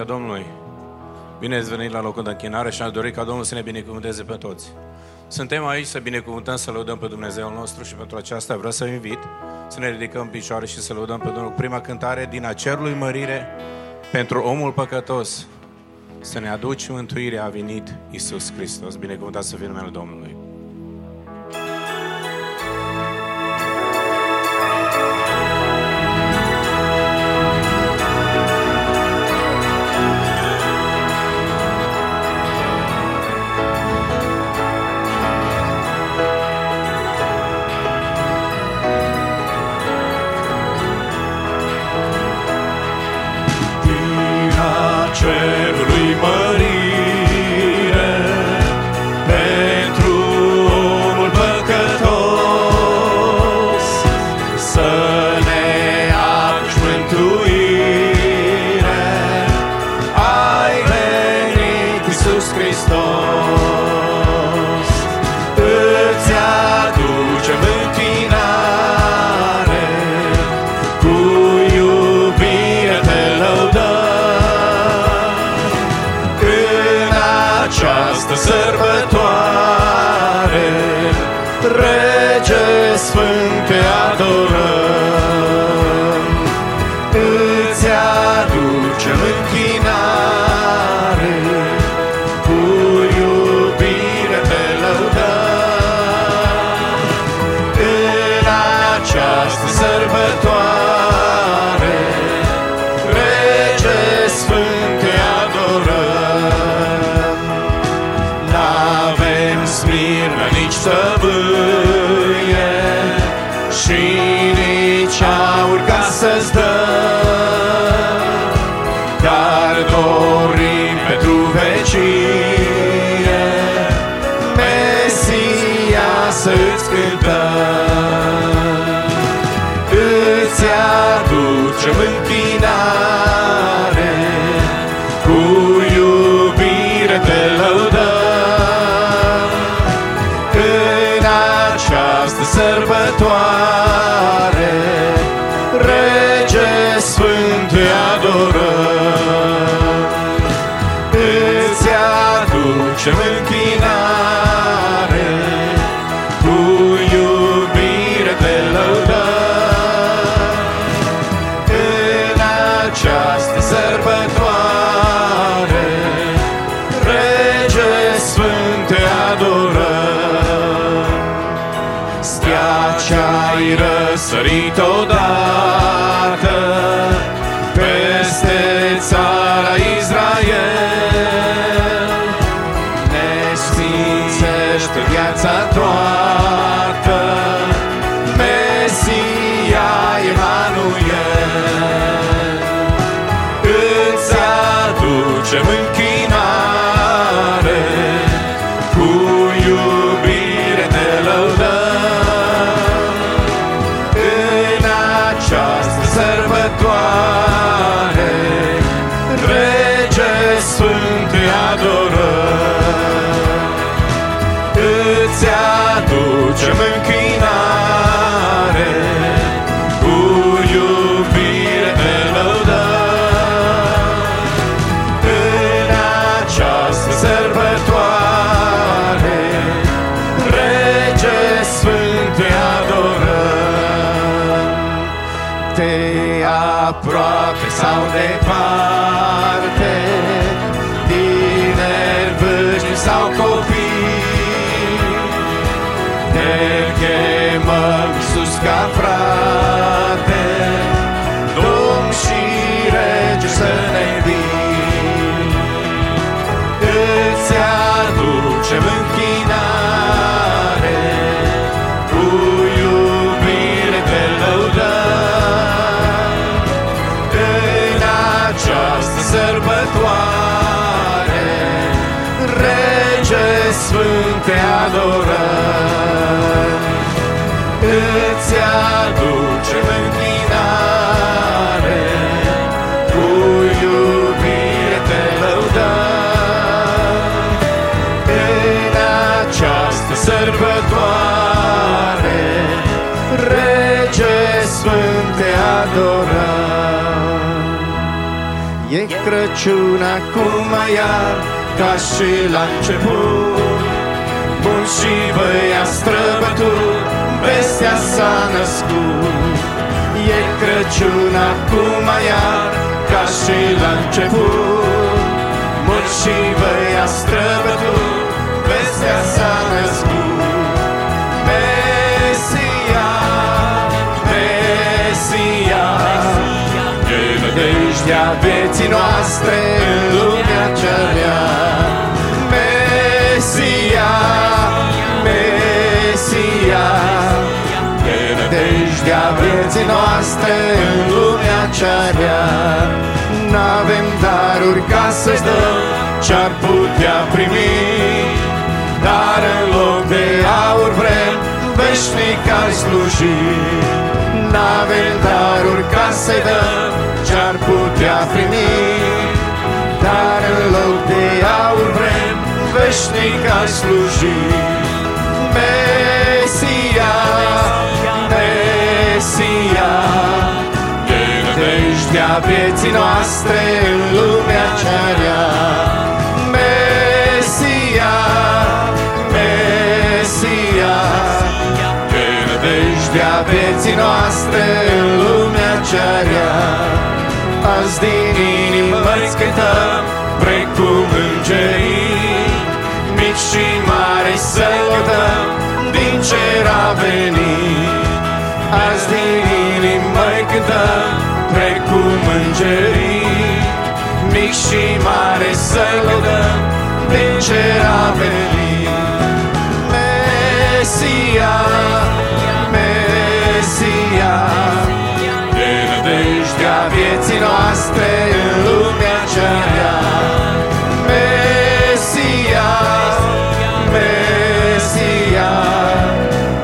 înaintea Domnului. Bine ați venit la locul de închinare și aș dori ca Domnul să ne binecuvânteze pe toți. Suntem aici să binecuvântăm, să lăudăm pe Dumnezeul nostru și pentru aceasta vreau să invit să ne ridicăm picioare și să lăudăm pe Domnul. Prima cântare din acerului mărire pentru omul păcătos. Să ne aduci mântuirea a venit Isus Hristos. Binecuvântat să fie numele Domnului. Crăciun acum iar, ca și la început, Bun și băia străbătut, vestea s-a născut. E Crăciun acum iar, ca și la început, Bun și băia străbătut, nădejdea vieții noastre în lumea cea rea. Mesia, Mesia, E nădejdea vieții noastre în lumea cea rea. N-avem daruri ca să-ți dăm ce-ar putea primi, dar în loc de aur vrem veșnic al sluji. N-avem daruri ca să-i dăm ce-ar putea primi, dar în loc de aur vrem veșnic al sluji. Mesia, Mesia, E nădejdea vieții noastre în lumea cea rea. Mesia, Mesia, E nădejdea vieții noastre în lumea cea rea. Azi din inimă îți cântăm precum îngerii, mici și mari să lăudăm din cer a venit. Azi din inimă îi cântăm precum îngerii, mici și mari să lăudăm din cer a venit. Mesia, Mesia, noastre în lumea cea rea. Mesia, Mesia,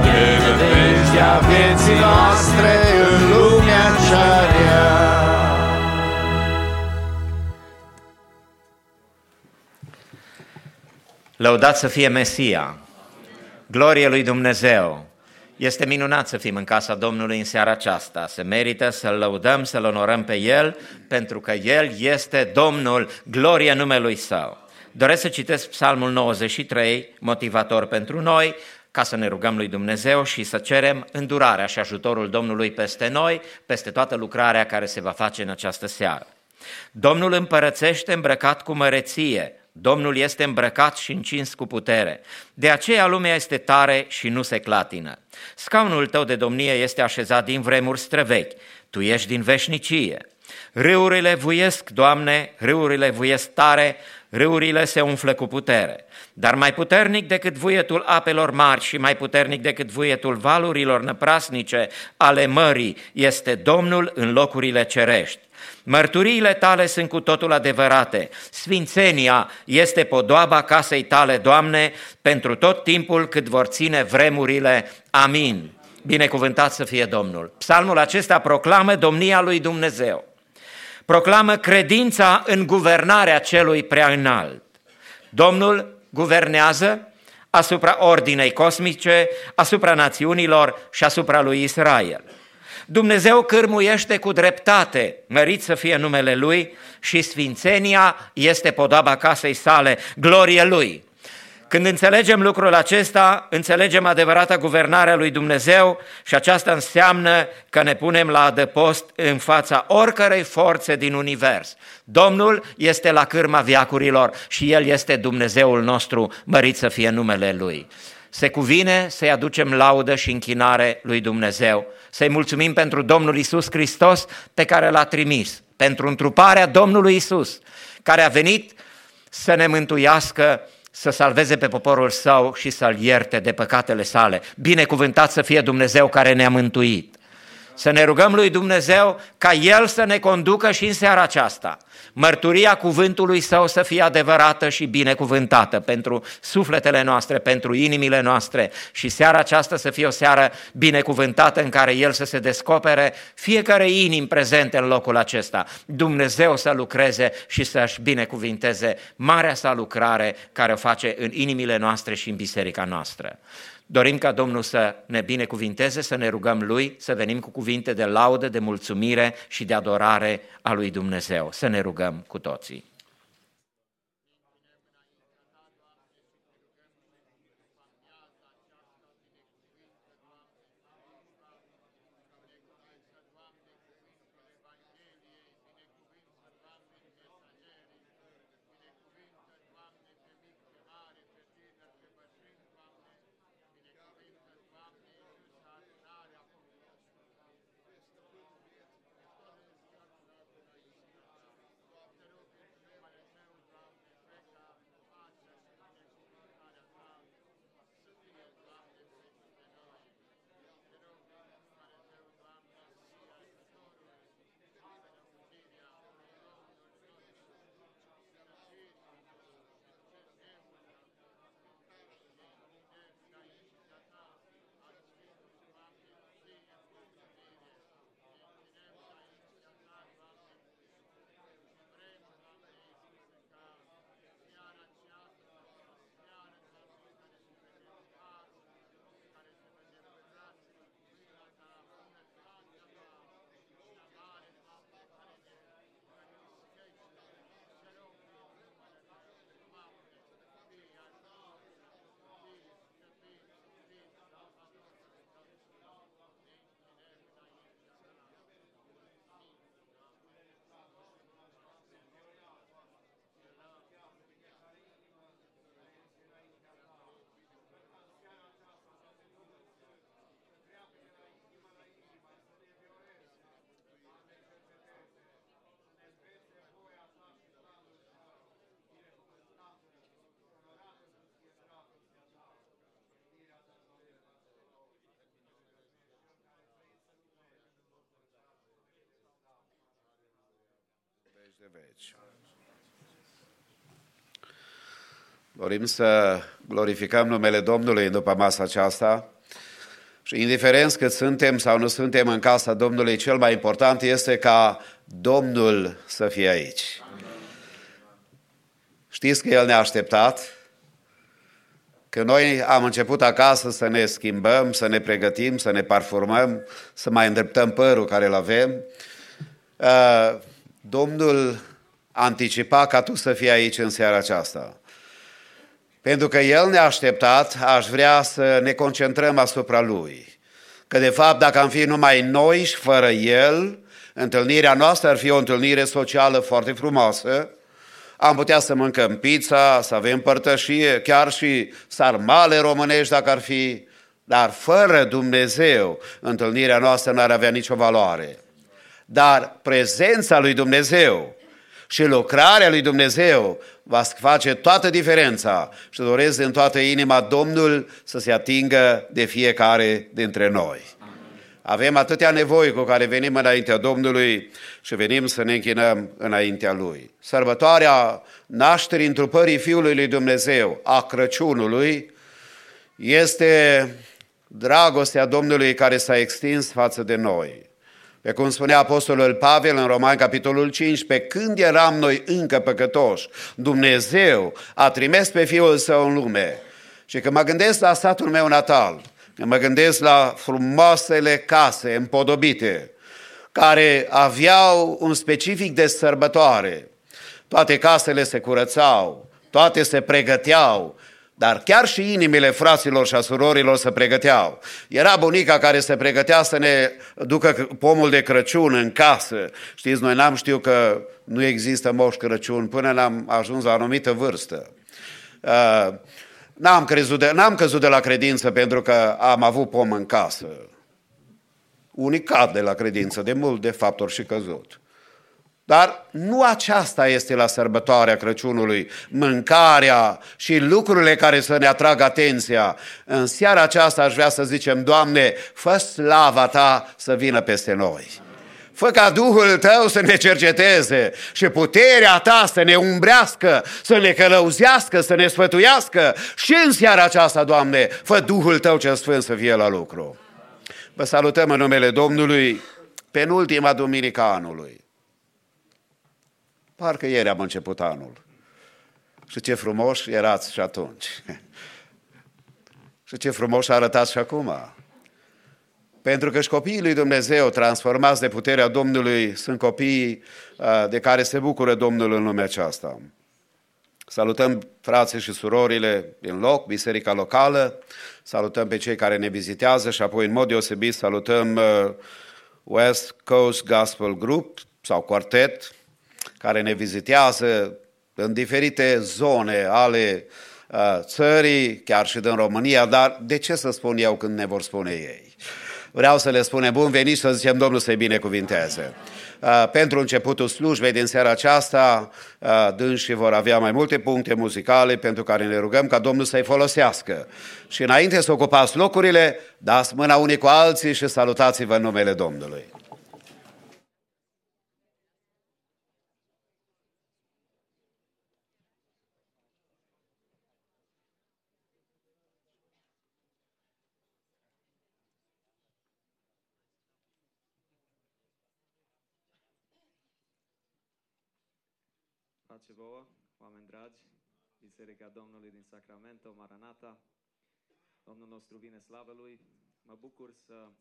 E nădejdea vieții noastre în lumea cea rea. Lăudat să fie Mesia, glorie lui Dumnezeu. Este minunat să fim în casa Domnului în seara aceasta. Se merită să-L lăudăm, să-L onorăm pe El, pentru că El este Domnul, glorie numelui Său. Doresc să citesc Psalmul 93, motivator pentru noi, ca să ne rugăm lui Dumnezeu și să cerem îndurarea și ajutorul Domnului peste noi, peste toată lucrarea care se va face în această seară. Domnul împărățește îmbrăcat cu măreție, Domnul este îmbrăcat și încins cu putere. De aceea lumea este tare și nu se clatină. Scaunul tău de domnie este așezat din vremuri străvechi. Tu ești din veșnicie. Râurile vuiesc, Doamne, râurile vuiesc tare, râurile se umflă cu putere. Dar mai puternic decât vuietul apelor mari și mai puternic decât vuietul valurilor năprasnice ale mării este Domnul în locurile cerești. Mărturiile tale sunt cu totul adevărate. Sfințenia este podoaba casei tale, Doamne, pentru tot timpul cât vor ține vremurile. Amin. Binecuvântat să fie Domnul. Psalmul acesta proclamă domnia lui Dumnezeu. Proclamă credința în guvernarea celui prea înalt. Domnul guvernează asupra ordinei cosmice, asupra națiunilor și asupra lui Israel. Dumnezeu cârmuiește cu dreptate, mărit să fie numele Lui și sfințenia este podaba casei sale, glorie Lui. Când înțelegem lucrul acesta, înțelegem adevărata guvernarea lui Dumnezeu și aceasta înseamnă că ne punem la adăpost în fața oricărei forțe din univers. Domnul este la cârma viacurilor și El este Dumnezeul nostru, mărit să fie numele Lui. Se cuvine să-i aducem laudă și închinare lui Dumnezeu, să-i mulțumim pentru Domnul Isus Hristos pe care l-a trimis, pentru întruparea Domnului Isus, care a venit să ne mântuiască să salveze pe poporul său și să-l ierte de păcatele sale. Binecuvântat să fie Dumnezeu care ne-a mântuit. Să ne rugăm lui Dumnezeu ca El să ne conducă și în seara aceasta. Mărturia cuvântului Său să fie adevărată și binecuvântată pentru sufletele noastre, pentru inimile noastre și seara aceasta să fie o seară binecuvântată în care El să se descopere fiecare inim prezente în locul acesta. Dumnezeu să lucreze și să-și binecuvinteze marea sa lucrare care o face în inimile noastre și în biserica noastră. Dorim ca Domnul să ne binecuvinteze, să ne rugăm Lui, să venim cu cuvinte de laudă, de mulțumire și de adorare a Lui Dumnezeu. Să ne rugăm cu toții. De veci. Dorim să glorificăm numele Domnului după masa aceasta și indiferent cât suntem sau nu suntem în casa Domnului, cel mai important este ca Domnul să fie aici. Știți că El ne-a așteptat, că noi am început acasă să ne schimbăm, să ne pregătim, să ne parfumăm, să mai îndreptăm părul care îl avem. Uh, Domnul anticipa ca tu să fii aici în seara aceasta. Pentru că El ne-a așteptat, aș vrea să ne concentrăm asupra Lui. Că de fapt, dacă am fi numai noi și fără El, întâlnirea noastră ar fi o întâlnire socială foarte frumoasă, am putea să mâncăm pizza, să avem părtășie, chiar și sarmale românești dacă ar fi, dar fără Dumnezeu, întâlnirea noastră n-ar avea nicio valoare. Dar prezența lui Dumnezeu și lucrarea lui Dumnezeu va face toată diferența și doresc din toată inima Domnul să se atingă de fiecare dintre noi. Avem atâtea nevoi cu care venim înaintea Domnului și venim să ne închinăm înaintea Lui. Sărbătoarea nașterii întrupării Fiului lui Dumnezeu, a Crăciunului, este dragostea Domnului care s-a extins față de noi. Pe cum spunea Apostolul Pavel în Roman, capitolul 15, când eram noi încă păcătoși, Dumnezeu a trimis pe Fiul Său în lume. Și când mă gândesc la satul meu natal, când mă gândesc la frumoasele case împodobite, care aveau un specific de sărbătoare, toate casele se curățau, toate se pregăteau, dar chiar și inimile fraților și a surorilor se pregăteau. Era bunica care se pregătea să ne ducă pomul de Crăciun în casă. Știți, noi n-am știut că nu există moș Crăciun până n-am ajuns la o anumită vârstă. Uh, n-am, crezut de, n-am căzut de la credință pentru că am avut pom în casă. Unii cad de la credință, de mult de fapt ori și căzut. Dar nu aceasta este la sărbătoarea Crăciunului, mâncarea și lucrurile care să ne atragă atenția. În seara aceasta aș vrea să zicem, Doamne, fă slava Ta să vină peste noi. Fă ca Duhul Tău să ne cerceteze și puterea Ta să ne umbrească, să ne călăuzească, să ne sfătuiască și în seara aceasta, Doamne, fă Duhul Tău cel Sfânt să fie la lucru. Vă salutăm în numele Domnului, penultima duminică anului. Parcă ieri am început anul. Și ce frumos erați și atunci. Și ce frumos arătați și acum. Pentru că și copiii lui Dumnezeu, transformați de puterea Domnului, sunt copiii uh, de care se bucură Domnul în lumea aceasta. Salutăm frații și surorile din loc, biserica locală, salutăm pe cei care ne vizitează și apoi în mod deosebit salutăm uh, West Coast Gospel Group sau quartet care ne vizitează în diferite zone ale uh, țării, chiar și din România, dar de ce să spun eu când ne vor spune ei? Vreau să le spunem bun venit și să zicem Domnul să-i binecuvinteze. Uh, pentru începutul slujbei din seara aceasta, uh, dânsii vor avea mai multe puncte muzicale pentru care ne rugăm ca Domnul să-i folosească. Și înainte să ocupați locurile, dați mâna unii cu alții și salutați-vă în numele Domnului. Pace vouă, oameni dragi, Biserica Domnului din Sacramento, Maranata. Domnul nostru vine slavă Lui. Mă bucur să,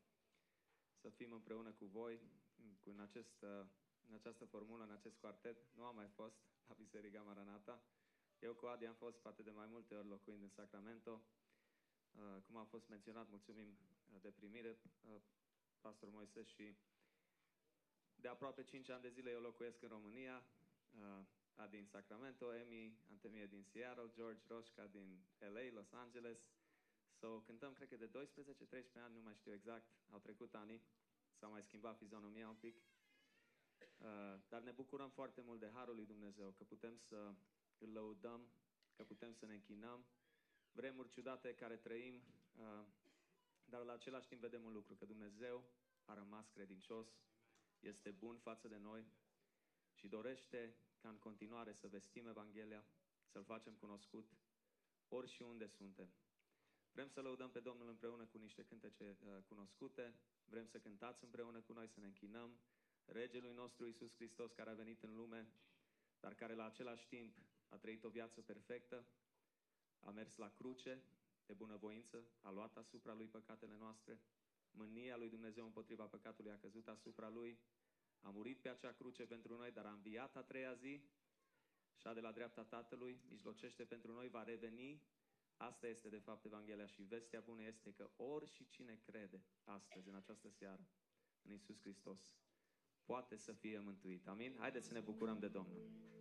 să fim împreună cu voi în, acest, în această formulă, în acest quartet. Nu am mai fost la Biserica Maranata. Eu cu Adi am fost poate de mai multe ori locuind în Sacramento. Uh, cum a fost menționat, mulțumim uh, de primire, uh, Pastor Moise și de aproape 5 ani de zile eu locuiesc în România. A din Sacramento, Emi Antemie din Seattle, George Roșca din LA, Los Angeles. So, cântăm, cred că de 12-13 ani, nu mai știu exact, au trecut ani, s-a mai schimbat fizionomia un pic. Uh, dar ne bucurăm foarte mult de Harul lui Dumnezeu, că putem să îl lăudăm, că putem să ne închinăm. Vremuri ciudate care trăim, uh, dar la același timp vedem un lucru, că Dumnezeu a rămas credincios, este bun față de noi și dorește ca în continuare să vestim Evanghelia, să-L facem cunoscut ori și unde suntem. Vrem să lăudăm pe Domnul împreună cu niște cântece uh, cunoscute, vrem să cântați împreună cu noi, să ne închinăm. Regelui nostru Isus Hristos care a venit în lume, dar care la același timp a trăit o viață perfectă, a mers la cruce de bunăvoință, a luat asupra lui păcatele noastre, mânia lui Dumnezeu împotriva păcatului a căzut asupra lui, a murit pe acea cruce pentru noi, dar a înviat a treia zi și a de la dreapta Tatălui, mijlocește pentru noi, va reveni. Asta este de fapt Evanghelia și vestea bună este că ori și cine crede astăzi, în această seară, în Isus Hristos, poate să fie mântuit. Amin? Haideți să ne bucurăm de Domnul.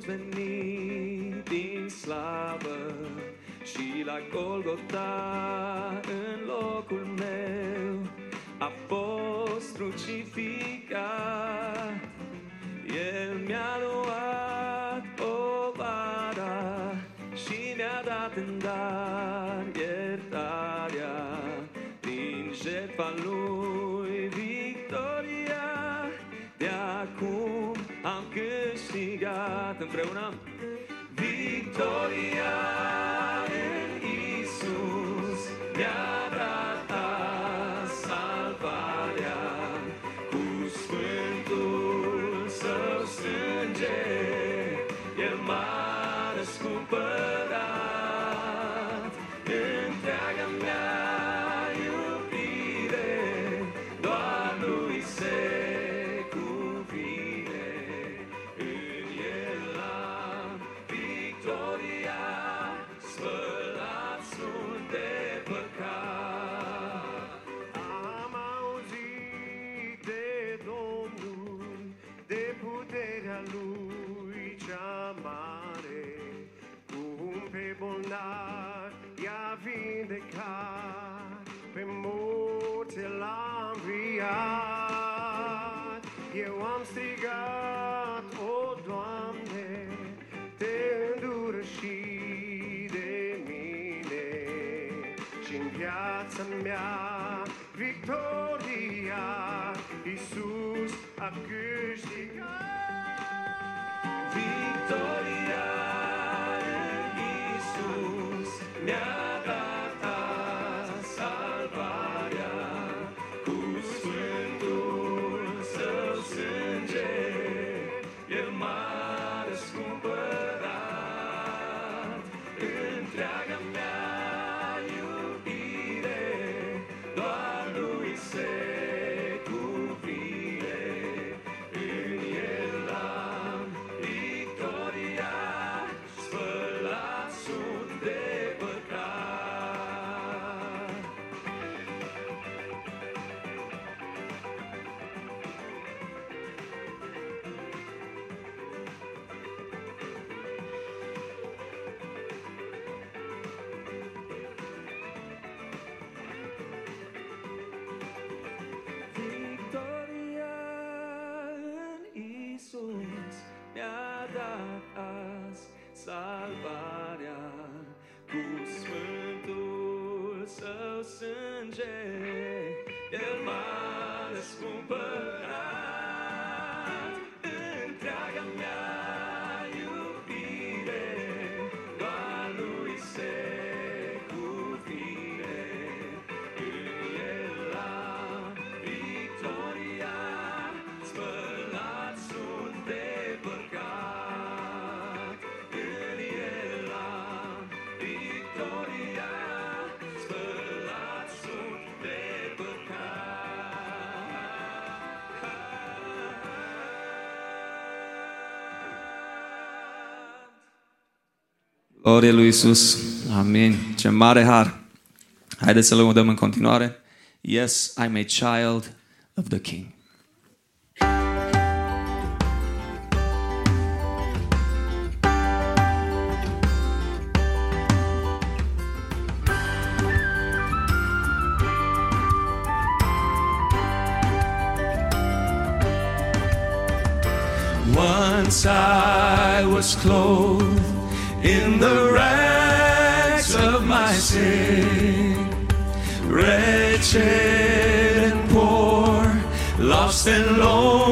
fost venit din slavă și la Golgota în locul meu a fost crucifix. pregunta. Glorie lui Isus. Amin. Ce mare har. Haideți să lăudăm în continuare. Yes, I'm a child of the King. Once I was clothed in the rags of my sin, wretched and poor, lost and lonely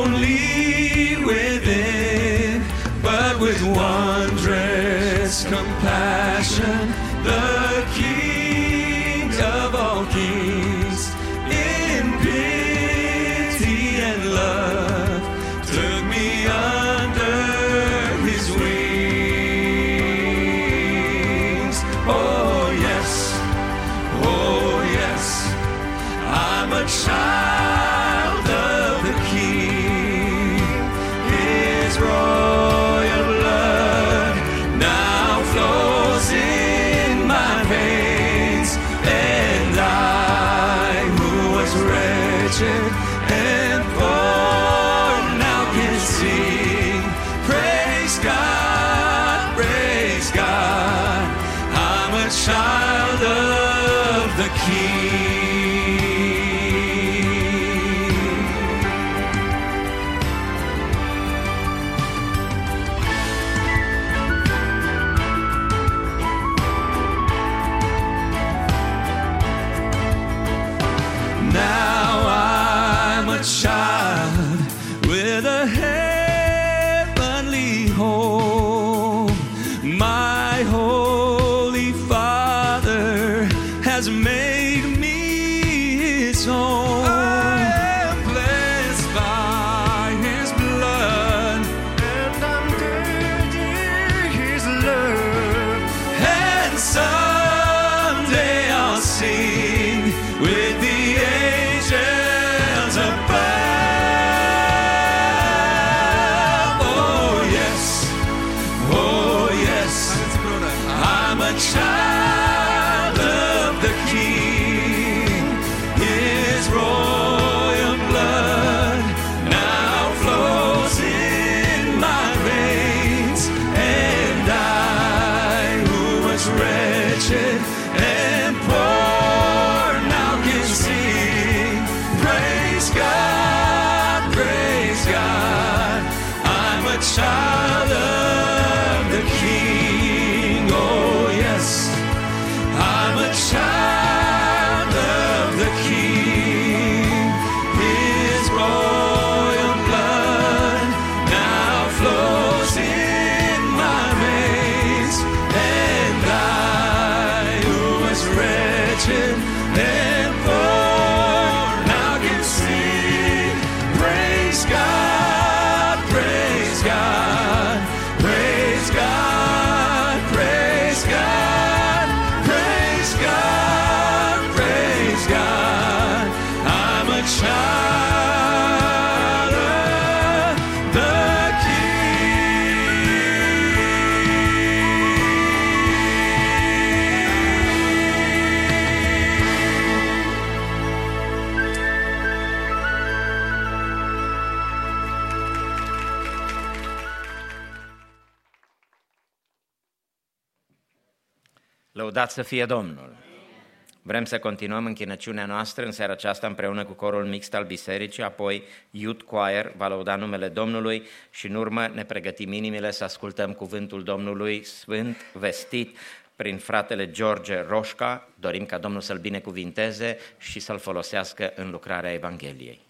Lăudați să fie Domnul! Vrem să continuăm închinăciunea noastră în seara aceasta împreună cu corul mixt al bisericii, apoi Youth Choir va lăuda numele Domnului și în urmă ne pregătim inimile să ascultăm cuvântul Domnului Sfânt, vestit prin fratele George Roșca. Dorim ca Domnul să-l binecuvinteze și să-l folosească în lucrarea Evangheliei.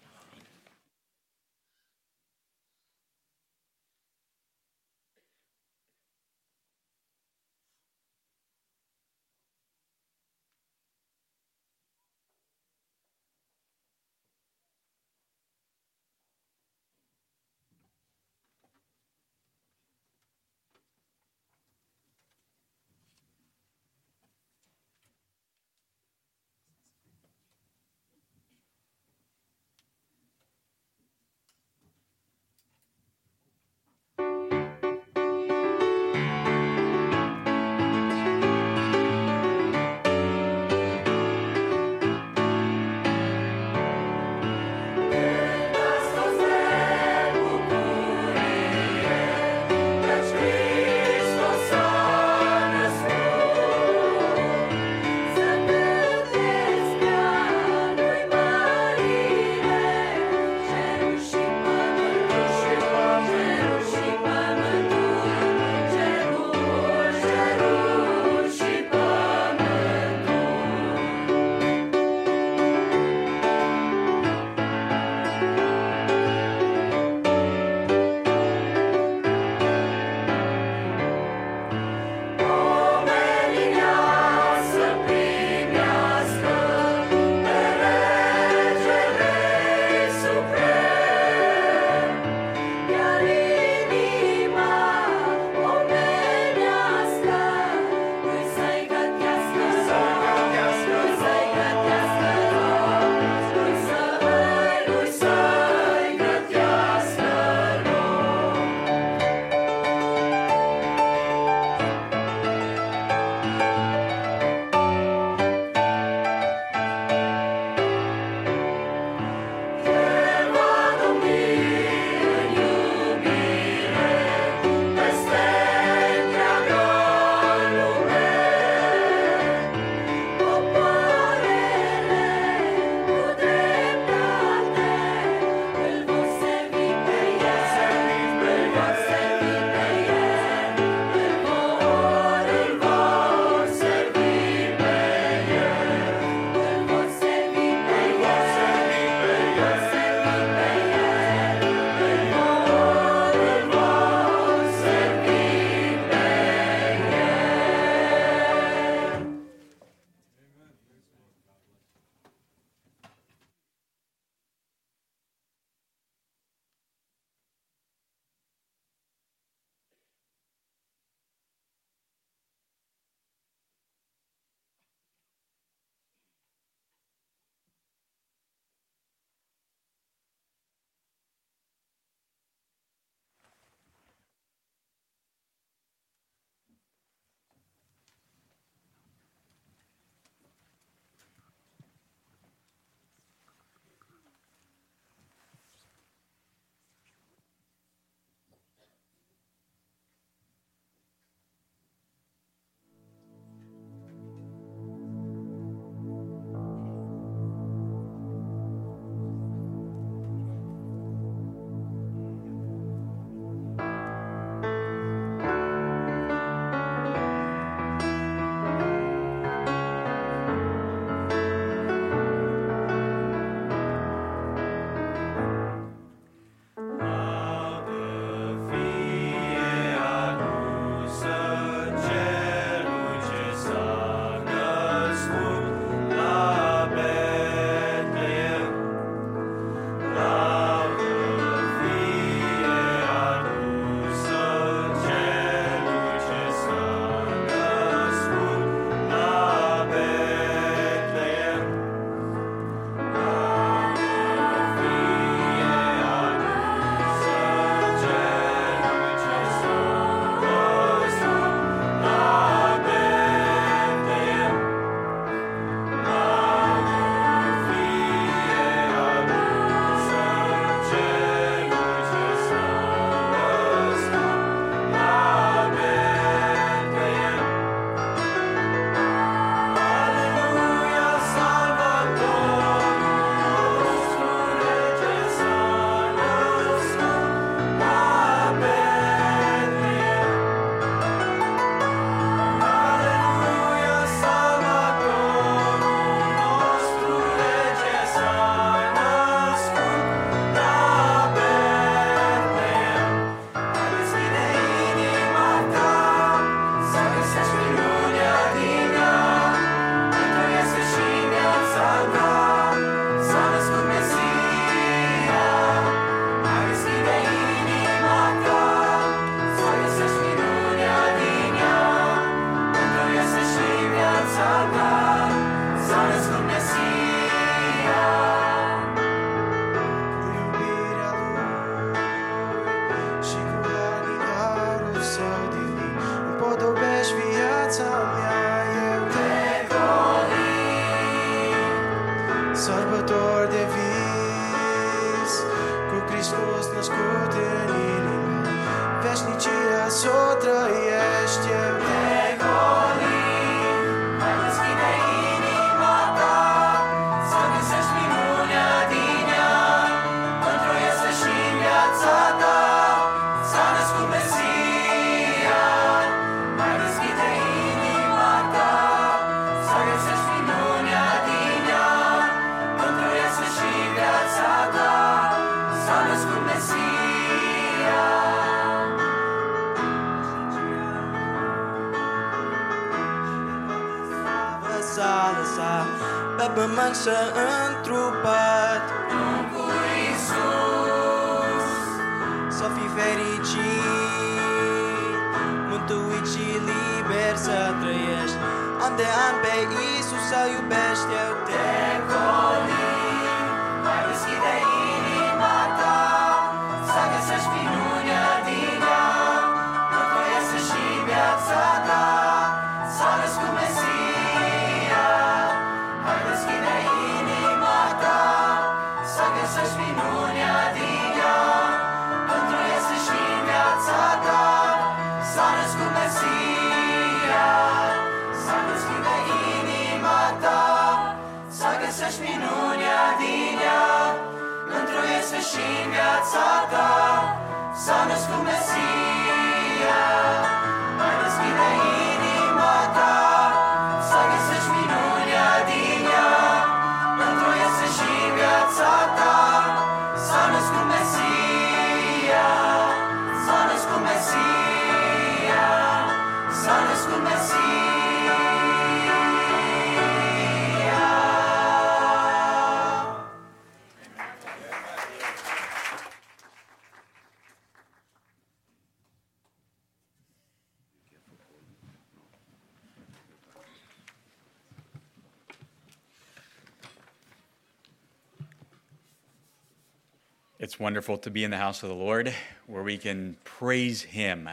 It's wonderful to be in the house of the Lord where we can praise Him.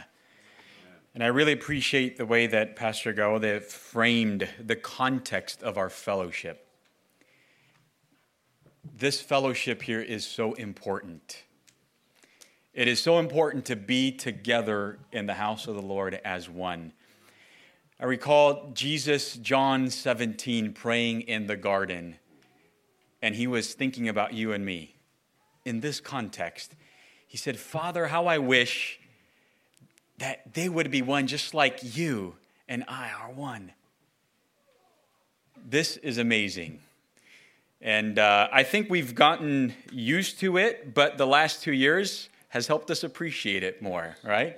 And I really appreciate the way that Pastor Gaude framed the context of our fellowship. This fellowship here is so important. It is so important to be together in the house of the Lord as one. I recall Jesus, John 17, praying in the garden, and he was thinking about you and me in this context. He said, Father, how I wish that they would be one just like you and I are one. This is amazing. And uh, I think we've gotten used to it, but the last two years has helped us appreciate it more, right?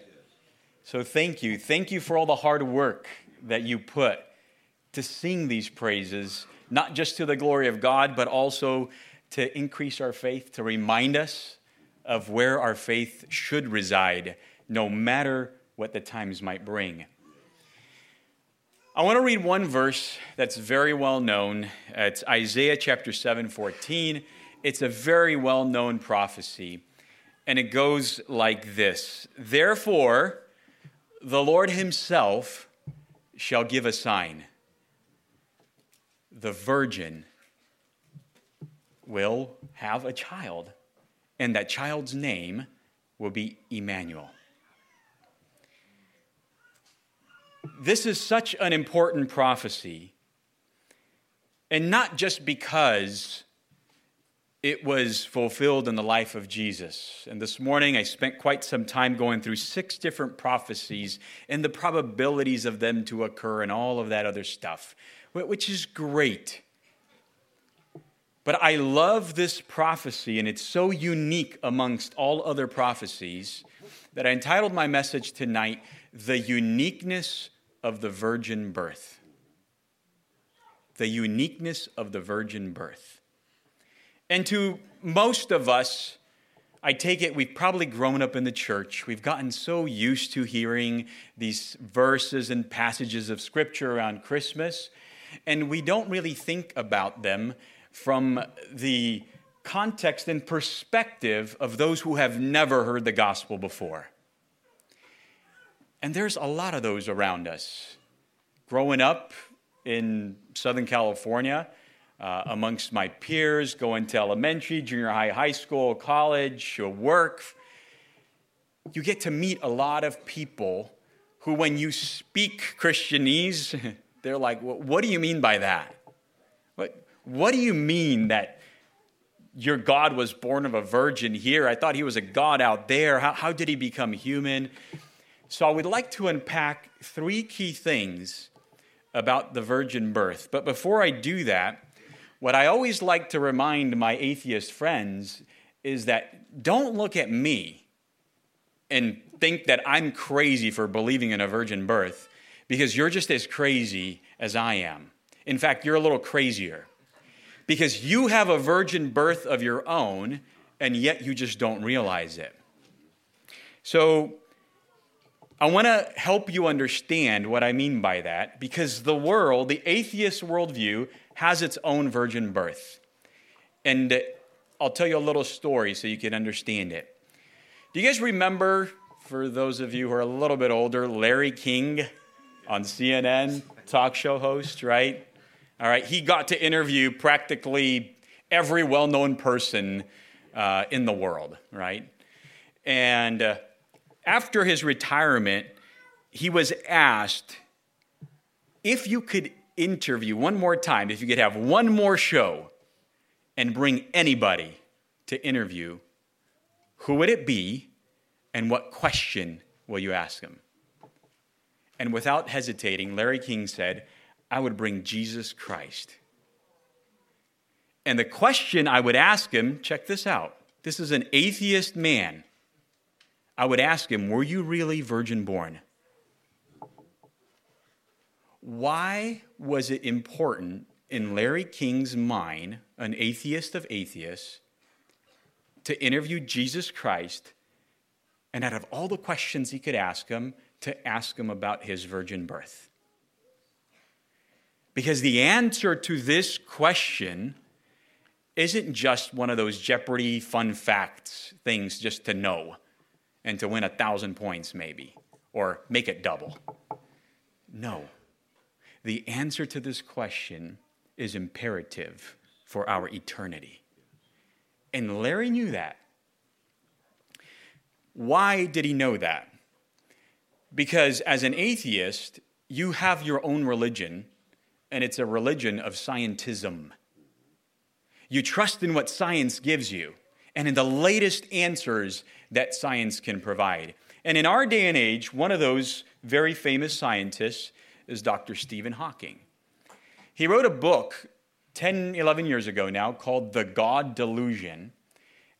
So thank you. Thank you for all the hard work that you put to sing these praises, not just to the glory of God, but also to increase our faith, to remind us of where our faith should reside, no matter what the times might bring. I want to read one verse that's very well known. It's Isaiah chapter 7, 14. It's a very well known prophecy. And it goes like this Therefore, the Lord himself shall give a sign. The virgin will have a child, and that child's name will be Emmanuel. This is such an important prophecy, and not just because it was fulfilled in the life of Jesus. And this morning I spent quite some time going through six different prophecies and the probabilities of them to occur and all of that other stuff, which is great. But I love this prophecy, and it's so unique amongst all other prophecies that I entitled my message tonight, The Uniqueness of the Virgin Birth. The uniqueness of the virgin birth. And to most of us, I take it we've probably grown up in the church. We've gotten so used to hearing these verses and passages of scripture around Christmas and we don't really think about them from the context and perspective of those who have never heard the gospel before. And there's a lot of those around us. Growing up in Southern California, uh, amongst my peers, going to elementary, junior high, high school, college, or work, you get to meet a lot of people who, when you speak Christianese, they're like, What do you mean by that? What, what do you mean that your God was born of a virgin here? I thought he was a God out there. How, how did he become human? So I would like to unpack three key things about the virgin birth. But before I do that, what I always like to remind my atheist friends is that don't look at me and think that I'm crazy for believing in a virgin birth because you're just as crazy as I am. In fact, you're a little crazier because you have a virgin birth of your own and yet you just don't realize it. So, I want to help you understand what I mean by that because the world, the atheist worldview, has its own virgin birth. And uh, I'll tell you a little story so you can understand it. Do you guys remember, for those of you who are a little bit older, Larry King on CNN, talk show host, right? All right, he got to interview practically every well known person uh, in the world, right? And uh, after his retirement, he was asked if you could interview one more time, if you could have one more show and bring anybody to interview, who would it be and what question will you ask them? And without hesitating, Larry King said, I would bring Jesus Christ. And the question I would ask him check this out. This is an atheist man I would ask him, Were you really virgin born? Why was it important in Larry King's mind, an atheist of atheists, to interview Jesus Christ and out of all the questions he could ask him, to ask him about his virgin birth? Because the answer to this question isn't just one of those Jeopardy fun facts things just to know and to win a thousand points, maybe, or make it double. No. The answer to this question is imperative for our eternity. And Larry knew that. Why did he know that? Because as an atheist, you have your own religion, and it's a religion of scientism. You trust in what science gives you and in the latest answers that science can provide. And in our day and age, one of those very famous scientists is Dr. Stephen Hawking. He wrote a book 10, 11 years ago now called The God Delusion.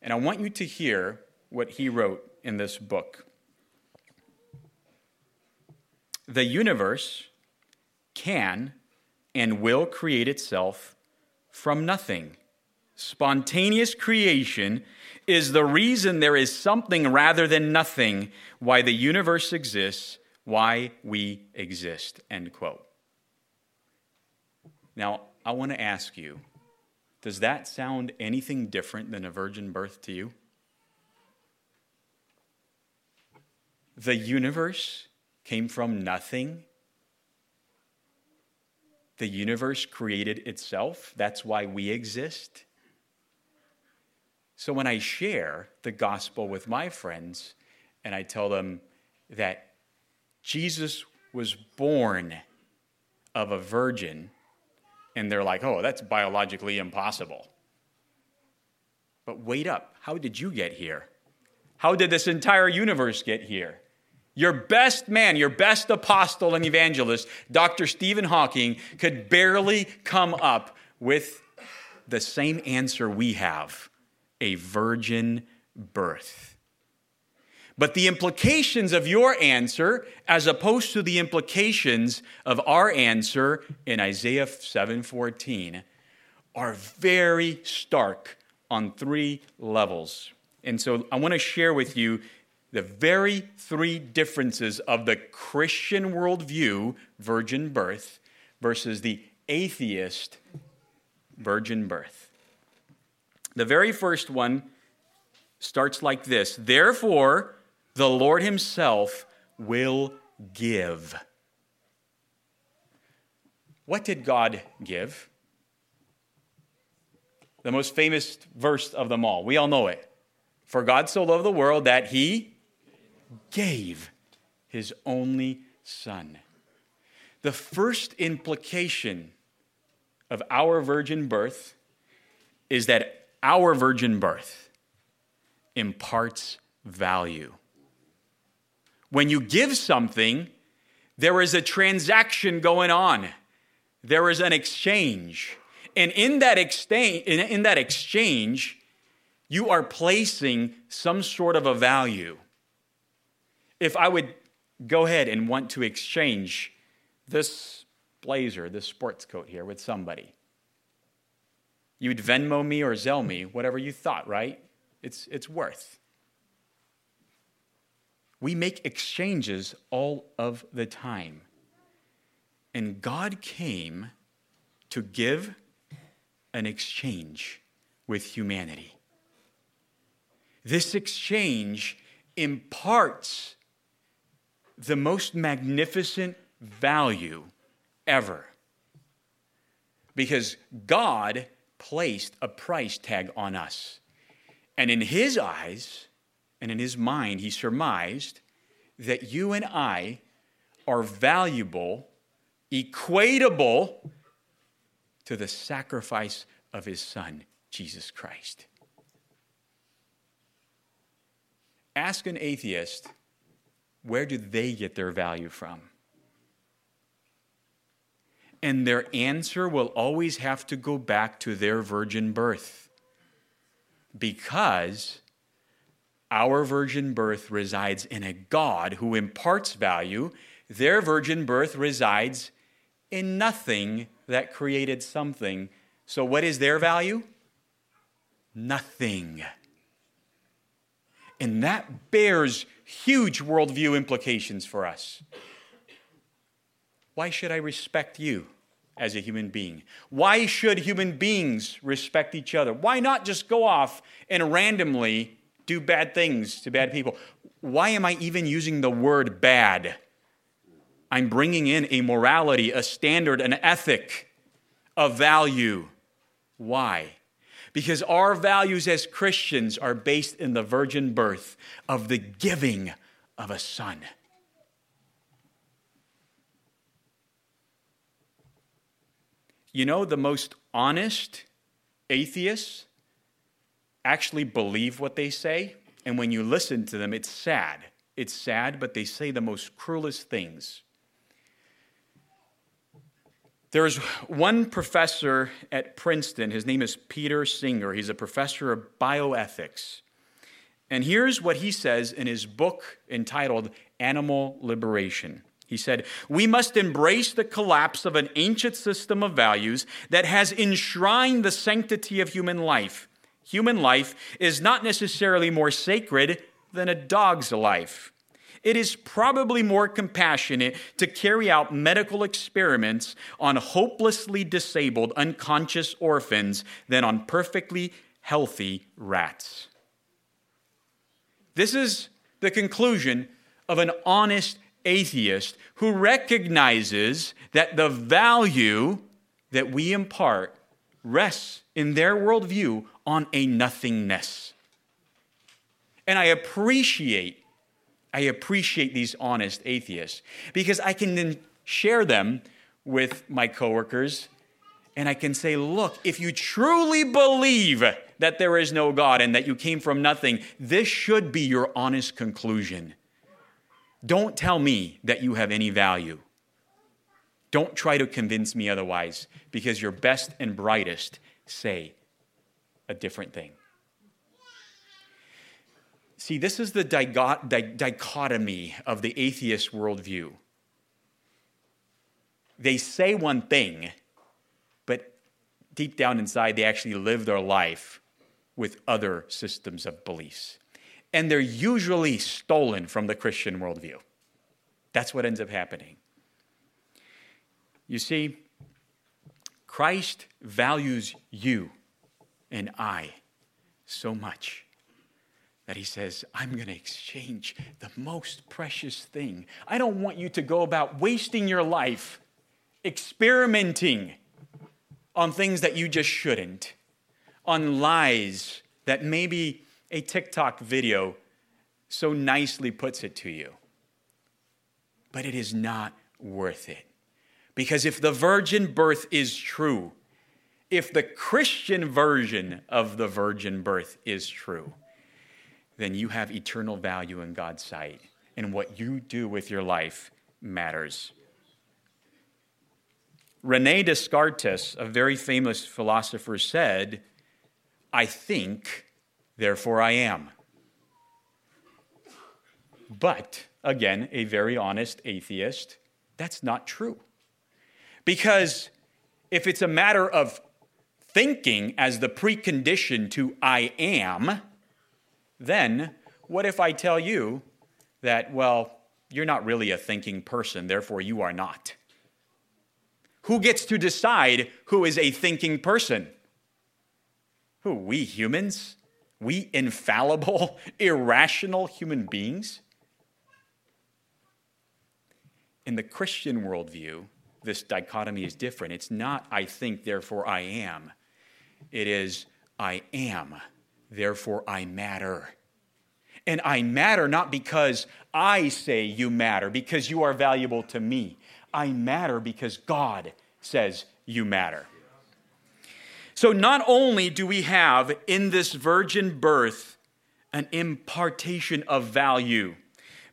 And I want you to hear what he wrote in this book. The universe can and will create itself from nothing. Spontaneous creation is the reason there is something rather than nothing, why the universe exists, why we exist. End quote. Now, I want to ask you does that sound anything different than a virgin birth to you? The universe came from nothing. The universe created itself. That's why we exist. So when I share the gospel with my friends and I tell them that Jesus was born of a virgin, and they're like, oh, that's biologically impossible. But wait up, how did you get here? How did this entire universe get here? Your best man, your best apostle and evangelist, Dr. Stephen Hawking, could barely come up with the same answer we have a virgin birth. But the implications of your answer, as opposed to the implications of our answer in Isaiah 7:14, are very stark on three levels. And so I want to share with you the very three differences of the Christian worldview, virgin birth, versus the atheist virgin birth. The very first one starts like this Therefore, the Lord Himself will give. What did God give? The most famous verse of them all. We all know it. For God so loved the world that He gave His only Son. The first implication of our virgin birth is that our virgin birth imparts value. When you give something, there is a transaction going on. There is an exchange. And in that exchange, in that exchange, you are placing some sort of a value. If I would go ahead and want to exchange this blazer, this sports coat here with somebody. You'd Venmo me or Zelle me, whatever you thought, right? It's, it's worth. We make exchanges all of the time. And God came to give an exchange with humanity. This exchange imparts the most magnificent value ever. Because God placed a price tag on us. And in His eyes and in His mind, He surmised that you and I are valuable, equatable to the sacrifice of His Son, Jesus Christ. Ask an atheist where do they get their value from? And their answer will always have to go back to their virgin birth. Because our virgin birth resides in a God who imparts value, their virgin birth resides in nothing that created something. So, what is their value? Nothing. And that bears huge worldview implications for us. Why should I respect you as a human being? Why should human beings respect each other? Why not just go off and randomly do bad things to bad people? Why am I even using the word bad? I'm bringing in a morality, a standard, an ethic, a value. Why? Because our values as Christians are based in the virgin birth of the giving of a son. You know, the most honest atheists actually believe what they say, and when you listen to them, it's sad. It's sad, but they say the most cruelest things. There's one professor at Princeton, his name is Peter Singer. He's a professor of bioethics. And here's what he says in his book entitled Animal Liberation. He said, We must embrace the collapse of an ancient system of values that has enshrined the sanctity of human life. Human life is not necessarily more sacred than a dog's life. It is probably more compassionate to carry out medical experiments on hopelessly disabled, unconscious orphans than on perfectly healthy rats. This is the conclusion of an honest atheist who recognizes that the value that we impart rests in their worldview on a nothingness. And I appreciate, I appreciate these honest atheists because I can then share them with my coworkers and I can say, look, if you truly believe that there is no God and that you came from nothing, this should be your honest conclusion. Don't tell me that you have any value. Don't try to convince me otherwise, because your best and brightest say a different thing. See, this is the dichotomy of the atheist worldview. They say one thing, but deep down inside, they actually live their life with other systems of beliefs and they're usually stolen from the Christian worldview. That's what ends up happening. You see, Christ values you and I so much that he says, I'm going to exchange the most precious thing. I don't want you to go about wasting your life experimenting on things that you just shouldn't, on lies that maybe a TikTok video so nicely puts it to you. But it is not worth it. Because if the virgin birth is true, if the Christian version of the virgin birth is true, then you have eternal value in God's sight. And what you do with your life matters. Rene Descartes, a very famous philosopher, said, I think, therefore I am. But, again, a very honest atheist, that's not true. Because if it's a matter of thinking as the precondition to I am, then what if I tell you that, well, you're not really a thinking person, therefore you are not? Who gets to decide who is a thinking person? Who? We humans? We infallible, irrational human beings? In the Christian worldview, this dichotomy is different. It's not I think, therefore I am. It is I am, therefore I matter. And I matter not because I say you matter, because you are valuable to me. I matter because God says you matter. So, not only do we have in this virgin birth an impartation of value,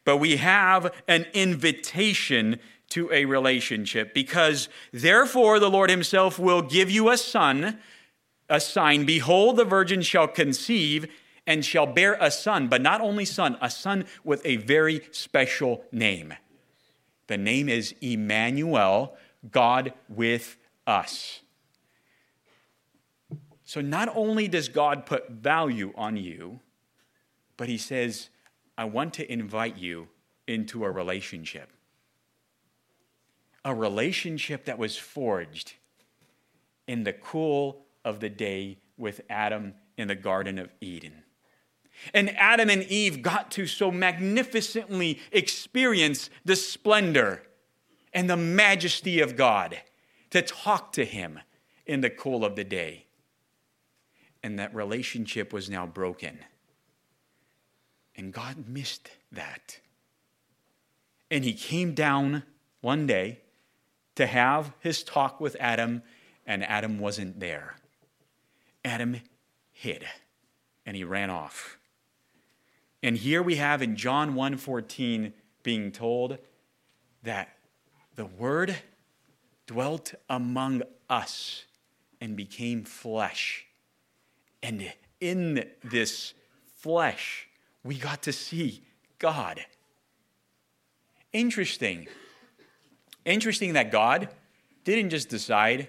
but we have an invitation to a relationship because therefore the Lord Himself will give you a son, a sign. Behold, the virgin shall conceive and shall bear a son, but not only son, a son with a very special name. The name is Emmanuel, God with us. So not only does God put value on you, but He says, I want to invite you into a relationship. A relationship that was forged in the cool of the day with Adam in the Garden of Eden. And Adam and Eve got to so magnificently experience the splendor and the majesty of God to talk to Him in the cool of the day. And that relationship was now broken. And God missed that. And He came down one day to have his talk with Adam, and Adam wasn't there. Adam hid and he ran off. And here we have in John 1:14 being told that the word dwelt among us and became flesh. And in this flesh, we got to see God. Interesting. Interesting that God didn't just decide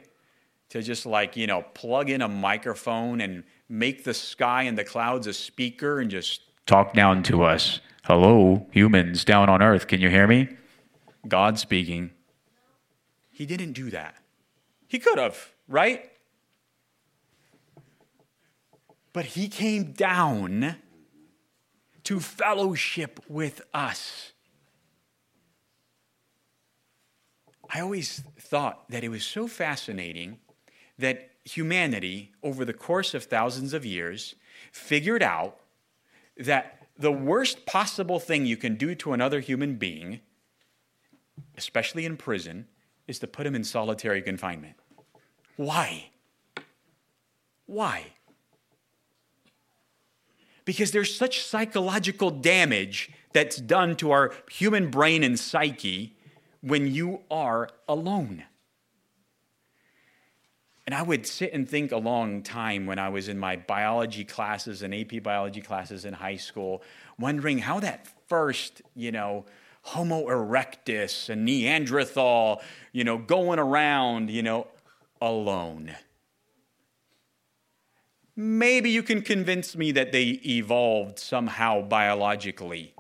to just like, you know, plug in a microphone and make the sky and the clouds a speaker and just talk down to us. Hello, humans down on earth, can you hear me? God speaking. He didn't do that. He could have, right? But he came down to fellowship with us. I always thought that it was so fascinating that humanity, over the course of thousands of years, figured out that the worst possible thing you can do to another human being, especially in prison, is to put him in solitary confinement. Why? Why? Because there's such psychological damage that's done to our human brain and psyche when you are alone. And I would sit and think a long time when I was in my biology classes and AP biology classes in high school, wondering how that first, you know, Homo erectus and Neanderthal, you know, going around, you know, alone. Maybe you can convince me that they evolved somehow biologically.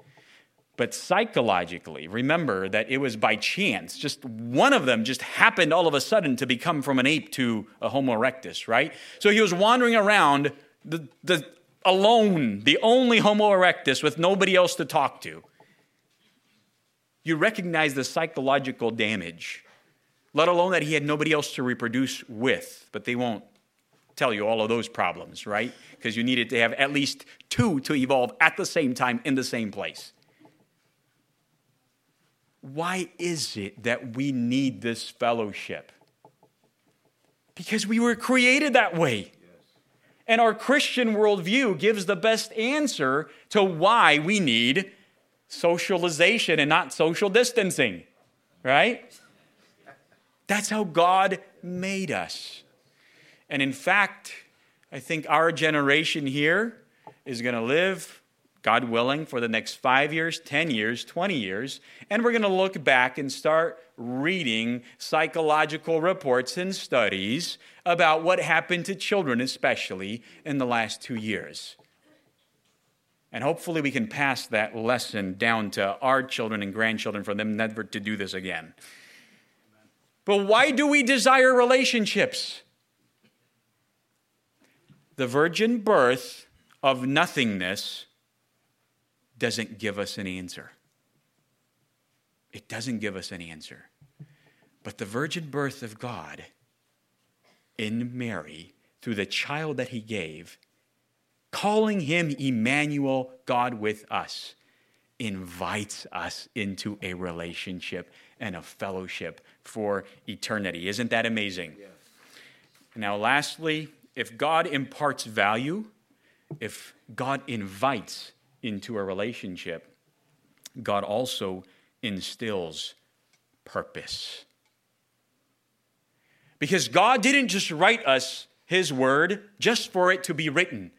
But psychologically, remember that it was by chance. Just one of them just happened all of a sudden to become from an ape to a Homo erectus, right? So he was wandering around the, the, alone, the only Homo erectus with nobody else to talk to. You recognize the psychological damage, let alone that he had nobody else to reproduce with, but they won't tell you all of those problems, right? Because you needed to have at least two to evolve at the same time in the same place. Why is it that we need this fellowship? Because we were created that way. And our Christian worldview gives the best answer to why we need socialization and not social distancing, right? That's how God made us. And in fact, I think our generation here is going to live God willing, for the next five years, 10 years, 20 years. And we're going to look back and start reading psychological reports and studies about what happened to children, especially in the last two years. And hopefully, we can pass that lesson down to our children and grandchildren for them never to do this again. But why do we desire relationships? The virgin birth of nothingness doesn't give us an answer. It doesn't give us an answer. But the virgin birth of God in Mary, through the child that he gave, calling him Emmanuel, God with us, invites us into a relationship and a fellowship for eternity. Isn't that amazing? Yes. Now, lastly, if God imparts value, if God invites into a relationship, God also instills purpose. Because God didn't just write us His word just for it to be written,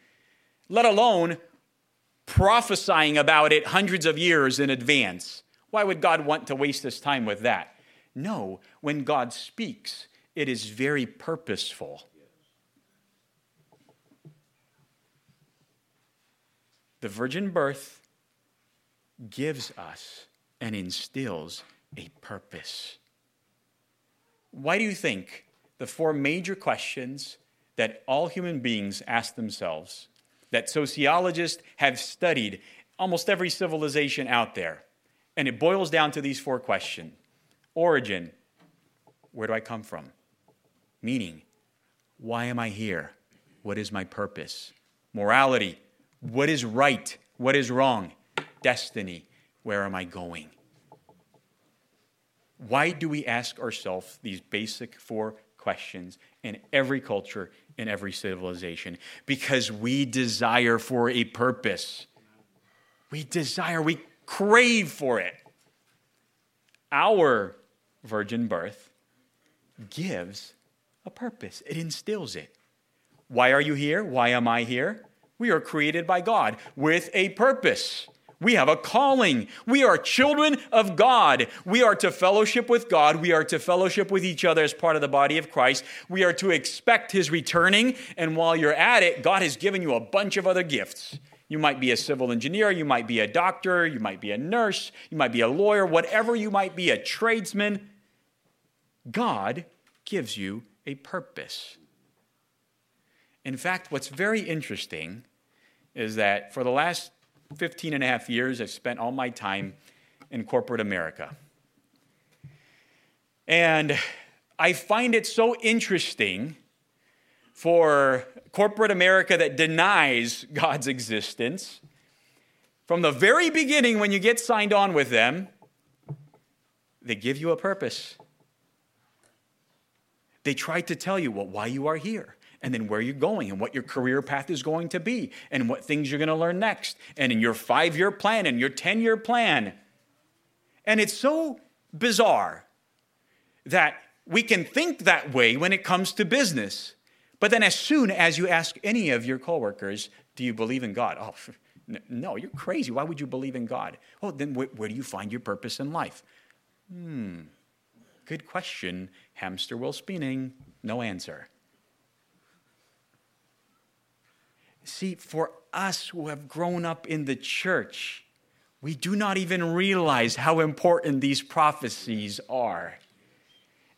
let alone prophesying about it hundreds of years in advance. Why would God want to waste His time with that? No, when God speaks, it is very purposeful. The virgin birth gives us and instills a purpose. Why do you think the four major questions that all human beings ask themselves, that sociologists have studied almost every civilization out there, and it boils down to these four questions Origin, where do I come from? Meaning, why am I here? What is my purpose? Morality, what is right? What is wrong? Destiny. Where am I going? Why do we ask ourselves these basic four questions in every culture, in every civilization? Because we desire for a purpose. We desire, we crave for it. Our virgin birth gives a purpose, it instills it. Why are you here? Why am I here? We are created by God with a purpose. We have a calling. We are children of God. We are to fellowship with God. We are to fellowship with each other as part of the body of Christ. We are to expect His returning. And while you're at it, God has given you a bunch of other gifts. You might be a civil engineer, you might be a doctor, you might be a nurse, you might be a lawyer, whatever you might be, a tradesman. God gives you a purpose. In fact, what's very interesting is that for the last 15 and a half years, I've spent all my time in corporate America. And I find it so interesting for corporate America that denies God's existence. From the very beginning, when you get signed on with them, they give you a purpose. They try to tell you well, why you are here and then where you're going and what your career path is going to be and what things you're going to learn next and in your five year plan and your 10 year plan. And it's so bizarre that we can think that way when it comes to business. But then, as soon as you ask any of your coworkers, Do you believe in God? Oh, no, you're crazy. Why would you believe in God? Oh, then where, where do you find your purpose in life? Hmm, good question. Hamster wheel spinning, no answer. See, for us who have grown up in the church, We do not even realize how important these prophecies are.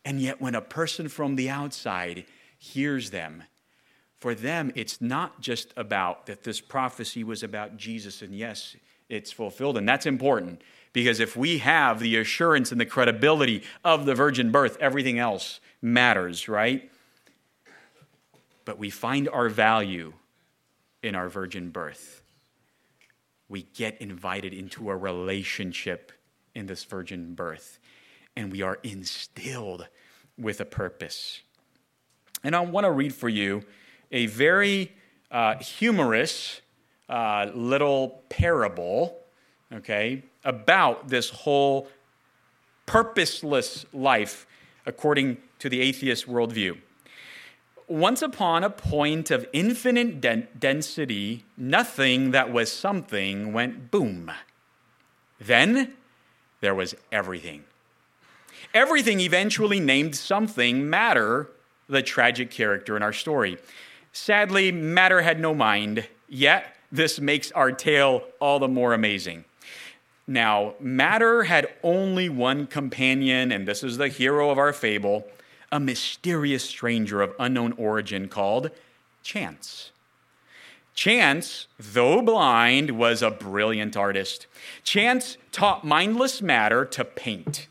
And yet, when a person from the outside hears them, for them, it's not just about that this prophecy was about Jesus, and yes, it's fulfilled. And that's important because if we have the assurance and the credibility of the virgin birth, everything else matters, right? But we find our value in our virgin birth. We get invited into a relationship in this virgin birth, and we are instilled with a purpose. And I want to read for you a very uh, humorous uh, little parable, okay, about this whole purposeless life according to the atheist worldview. Once upon a point of infinite den- density, nothing that was something went boom. Then there was everything. Everything eventually named something matter, the tragic character in our story. Sadly, matter had no mind, yet this makes our tale all the more amazing. Now, matter had only one companion, and this is the hero of our fable a mysterious stranger of unknown origin called Chance. Chance, though blind, was a brilliant artist. Chance taught mindless matter to paint,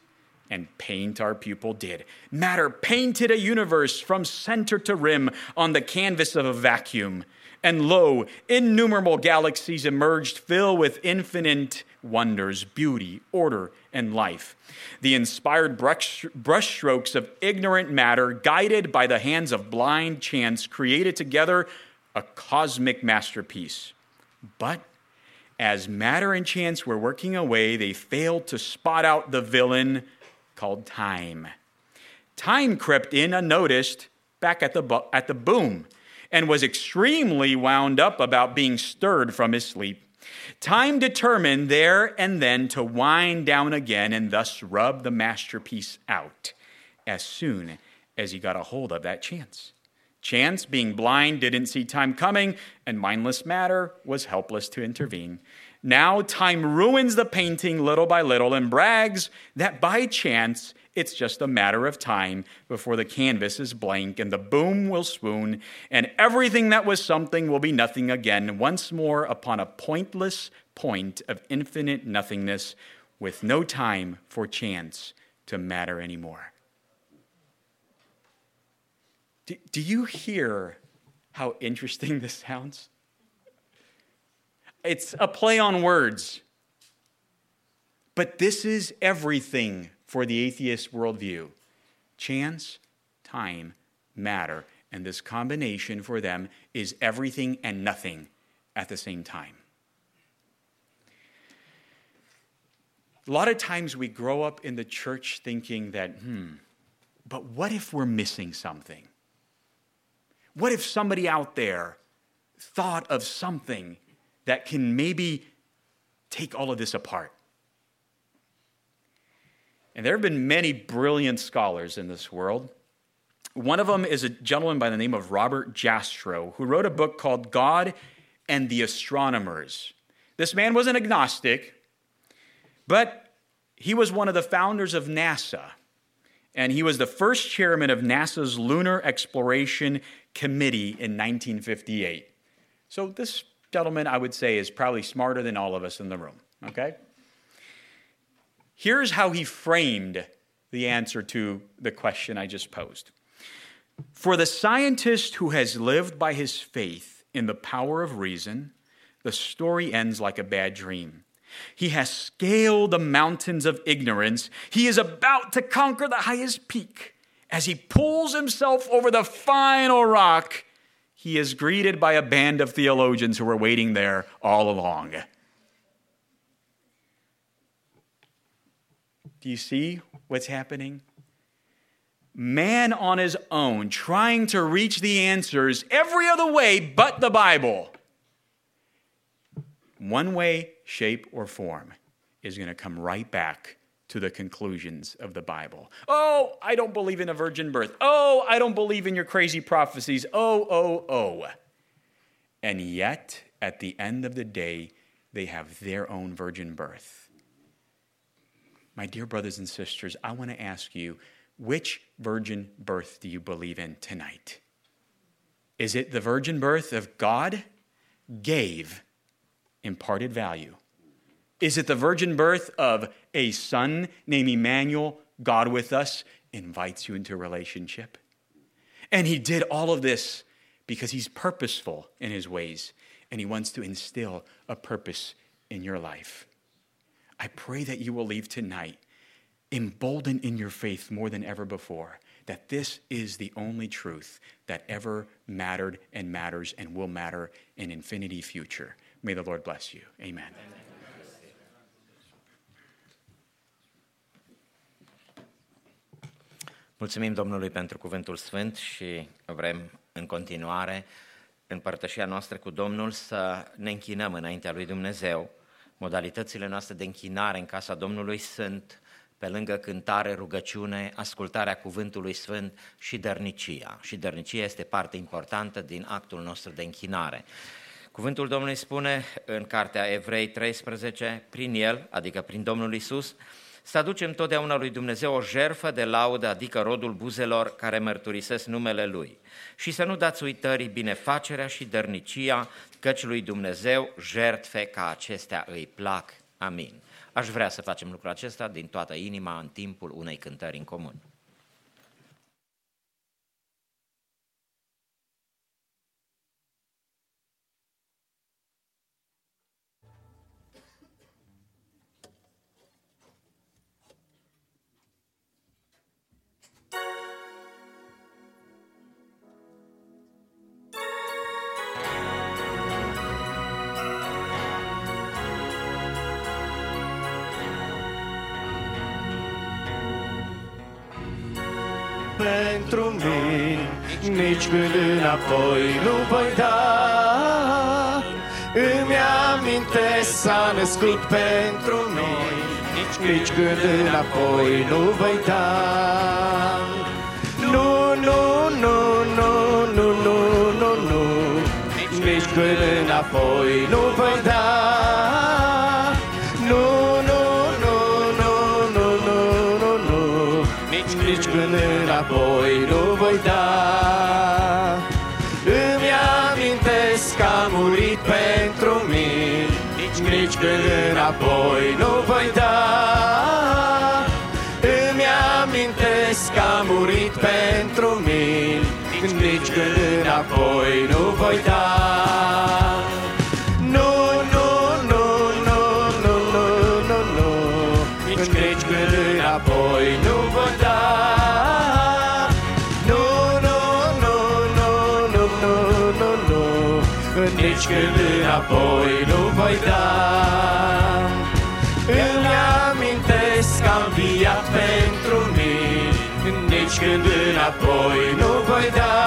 and paint our pupil did. Matter painted a universe from center to rim on the canvas of a vacuum. And lo, innumerable galaxies emerged filled with infinite wonders, beauty, order, and life. The inspired brushstrokes of ignorant matter, guided by the hands of blind chance, created together a cosmic masterpiece. But as matter and chance were working away, they failed to spot out the villain called time. Time crept in unnoticed back at the, at the boom and was extremely wound up about being stirred from his sleep. Time determined there and then to wind down again and thus rub the masterpiece out as soon as he got a hold of that chance. Chance, being blind, didn't see time coming, and mindless matter was helpless to intervene. Now, time ruins the painting little by little and brags that by chance it's just a matter of time before the canvas is blank and the boom will swoon, and everything that was something will be nothing again, once more upon a pointless point of infinite nothingness, with no time for chance to matter anymore. Do, do you hear how interesting this sounds? It's a play on words. But this is everything for the atheist worldview chance, time, matter. And this combination for them is everything and nothing at the same time. A lot of times we grow up in the church thinking that, hmm, but what if we're missing something? What if somebody out there thought of something that can maybe take all of this apart? And there have been many brilliant scholars in this world. One of them is a gentleman by the name of Robert Jastrow, who wrote a book called God and the Astronomers. This man was an agnostic, but he was one of the founders of NASA. And he was the first chairman of NASA's Lunar Exploration Committee in 1958. So, this gentleman, I would say, is probably smarter than all of us in the room, okay? Here's how he framed the answer to the question I just posed. For the scientist who has lived by his faith in the power of reason, the story ends like a bad dream. He has scaled the mountains of ignorance. He is about to conquer the highest peak. As he pulls himself over the final rock, he is greeted by a band of theologians who were waiting there all along. Do you see what's happening? Man on his own, trying to reach the answers every other way but the Bible. One way, shape, or form is going to come right back to the conclusions of the Bible. Oh, I don't believe in a virgin birth. Oh, I don't believe in your crazy prophecies. Oh, oh, oh. And yet, at the end of the day, they have their own virgin birth. My dear brothers and sisters, I want to ask you which virgin birth do you believe in tonight? Is it the virgin birth of God gave imparted value? Is it the virgin birth of a son named Emmanuel, God with us, invites you into a relationship? And he did all of this because he's purposeful in his ways and he wants to instill a purpose in your life. I pray that you will leave tonight emboldened in your faith more than ever before that this is the only truth that ever mattered and matters and will matter in infinity future. May the Lord bless you. Amen. Mulțumim Domnului pentru cuvântul sfânt și vrem în continuare în părtășia noastră cu Domnul să ne închinăm înaintea lui Dumnezeu. Modalitățile noastre de închinare în casa Domnului sunt pe lângă cântare, rugăciune, ascultarea cuvântului sfânt și dărnicia. Și dărnicia este parte importantă din actul nostru de închinare. Cuvântul Domnului spune în cartea Evrei 13, prin el, adică prin Domnul Isus, să aducem totdeauna lui Dumnezeu o jerfă de laudă, adică rodul buzelor care mărturisesc numele Lui. Și să nu dați uitării binefacerea și dărnicia, căci lui Dumnezeu jertfe ca acestea îi plac. Amin. Aș vrea să facem lucrul acesta din toată inima în timpul unei cântări în comun. Pentru mine Nici când înapoi nu voi da. Îmi amintesc s-a născut pentru noi Nici, nici când înapoi nu voi da. Nu, nu, nu, nu, nu, nu, nu, nu Nici când înapoi nu voi da înapoi nu voi da. Îmi amintesc că a murit pentru mine Nici, nici când înapoi nu voi da. Îmi amintesc că a murit pentru mine Nici, nici când înapoi nu voi da voi da. Îmi amintesc că am viat pentru mine Nici când înapoi nu voi da.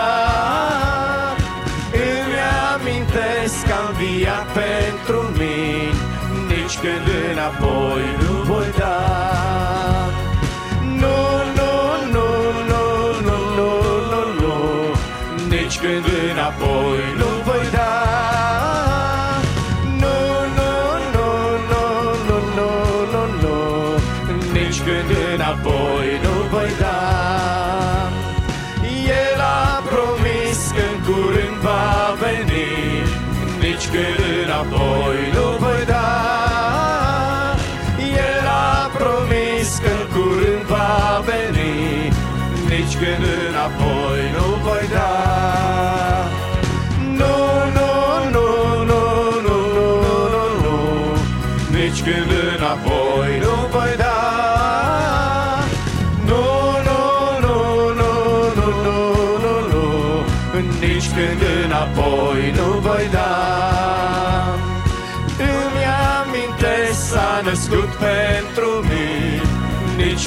Îmi amintesc că am viat pentru mine Nici când înapoi nu voi da. Nu, nu, nu, nu, nu, nu, nu, nu Nici când înapoi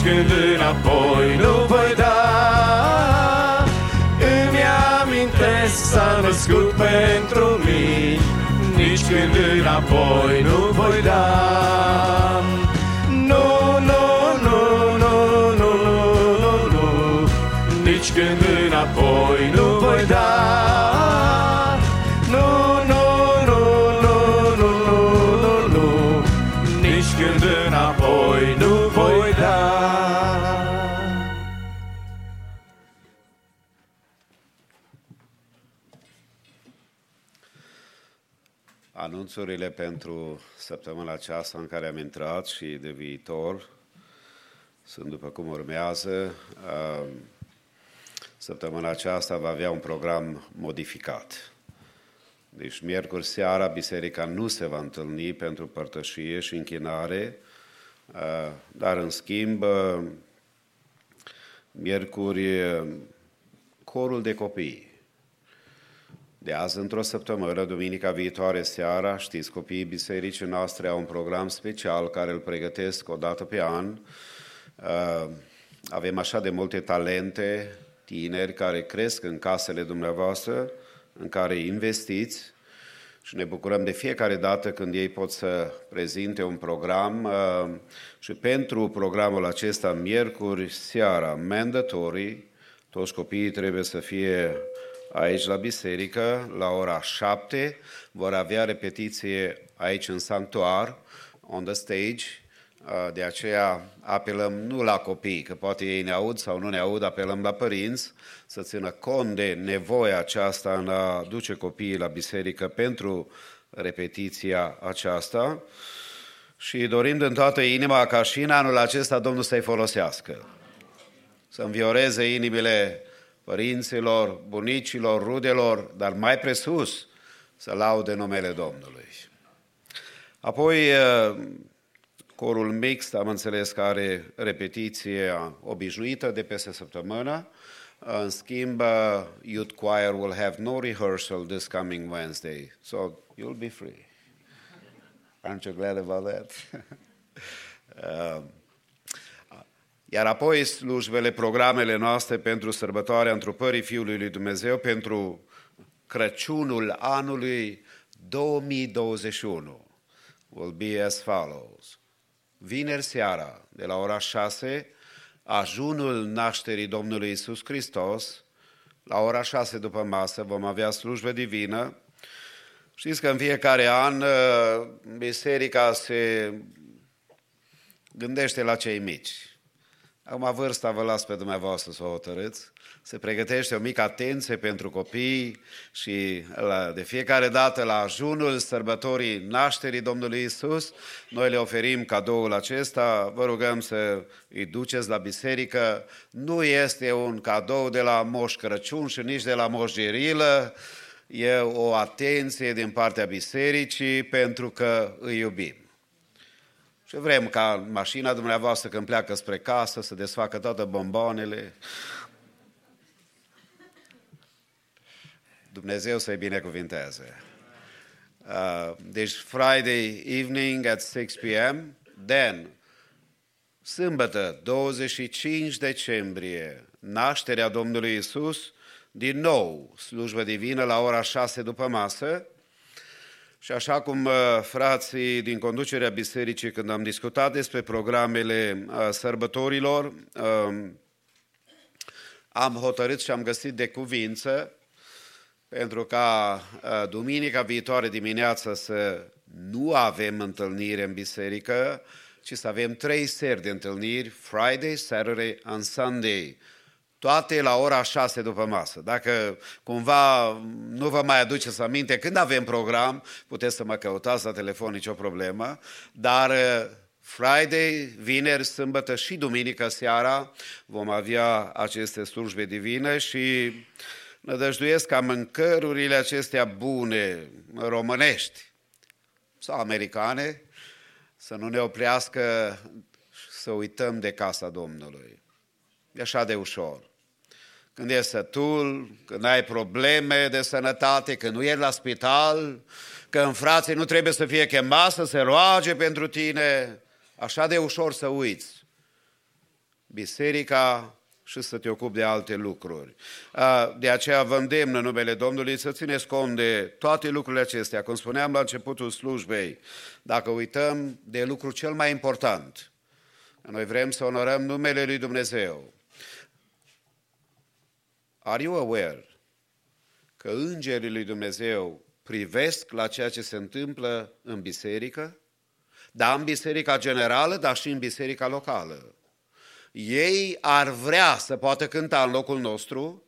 când înapoi nu voi da. Îmi amintesc s-a născut pentru mine Nici când înapoi nu voi da anunțurile pentru săptămâna aceasta în care am intrat și de viitor sunt după cum urmează. Uh, Săptămâna aceasta va avea un program modificat. Deci, miercuri seara, biserica nu se va întâlni pentru părtășie și închinare, uh, dar, în schimb, uh, miercuri, corul de copii. De azi, într-o săptămână, duminica viitoare seara, știți, copiii bisericii noastre au un program special care îl pregătesc o dată pe an. Uh, avem așa de multe talente, tineri care cresc în casele dumneavoastră, în care investiți și ne bucurăm de fiecare dată când ei pot să prezinte un program uh, și pentru programul acesta, miercuri seara, mandatory, toți copiii trebuie să fie aici la biserică, la ora 7, vor avea repetiție aici în sanctuar, on the stage, de aceea apelăm nu la copii, că poate ei ne aud sau nu ne aud, apelăm la părinți să țină cont de nevoia aceasta în a duce copiii la biserică pentru repetiția aceasta. Și dorim din toată inima ca și în anul acesta Domnul să-i folosească, să învioreze inimile părinților, bunicilor, rudelor, dar mai presus să laude numele Domnului. Apoi, corul mixt, am înțeles că are repetiție obișnuită de peste săptămână. În schimb, youth choir will have no rehearsal this coming Wednesday, so you'll be free. Aren't you glad about that? uh, iar apoi slujbele, programele noastre pentru sărbătoarea întrupării Fiului lui Dumnezeu, pentru Crăciunul anului 2021 will be as follows. Vineri seara, de la ora 6, ajunul nașterii Domnului Isus Hristos, la ora 6 după masă vom avea slujbă divină. Știți că în fiecare an uh, biserica se gândește la cei mici. Acum vârsta vă las pe dumneavoastră să o hotărâți. Se pregătește o mică atenție pentru copii și la, de fiecare dată la ajunul sărbătorii nașterii Domnului Isus, noi le oferim cadoul acesta, vă rugăm să îi duceți la biserică. Nu este un cadou de la Moș Crăciun și nici de la Moș Gerilă, e o atenție din partea bisericii pentru că îi iubim. Și vrem ca mașina dumneavoastră când pleacă spre casă să desfacă toate bomboanele. Dumnezeu să-i binecuvinteze. Uh, deci Friday evening at 6 p.m. Then, sâmbătă, 25 decembrie, nașterea Domnului Isus, din nou slujbă divină la ora 6 după masă, și așa cum uh, frații din conducerea bisericii, când am discutat despre programele uh, sărbătorilor, um, am hotărât și am găsit de cuvință pentru ca uh, duminica viitoare dimineață să nu avem întâlnire în biserică, ci să avem trei seri de întâlniri, Friday, Saturday and Sunday toate la ora 6 după masă. Dacă cumva nu vă mai aduceți aminte când avem program, puteți să mă căutați la telefon, nicio problemă, dar uh, Friday, vineri, sâmbătă și duminică seara vom avea aceste slujbe divine și nădăjduiesc ca mâncărurile acestea bune, românești sau americane, să nu ne oprească să uităm de casa Domnului. E așa de ușor când ești sătul, când ai probleme de sănătate, când nu ești la spital, când frații nu trebuie să fie chemați să se roage pentru tine, așa de ușor să uiți. Biserica și să te ocupi de alte lucruri. De aceea vă îndemn în numele Domnului să țineți cont de toate lucrurile acestea. Cum spuneam la începutul slujbei, dacă uităm de lucru cel mai important, noi vrem să onorăm numele Lui Dumnezeu. Are you aware că îngerii lui Dumnezeu privesc la ceea ce se întâmplă în biserică? Da, în biserica generală, dar și în biserica locală. Ei ar vrea să poată cânta în locul nostru,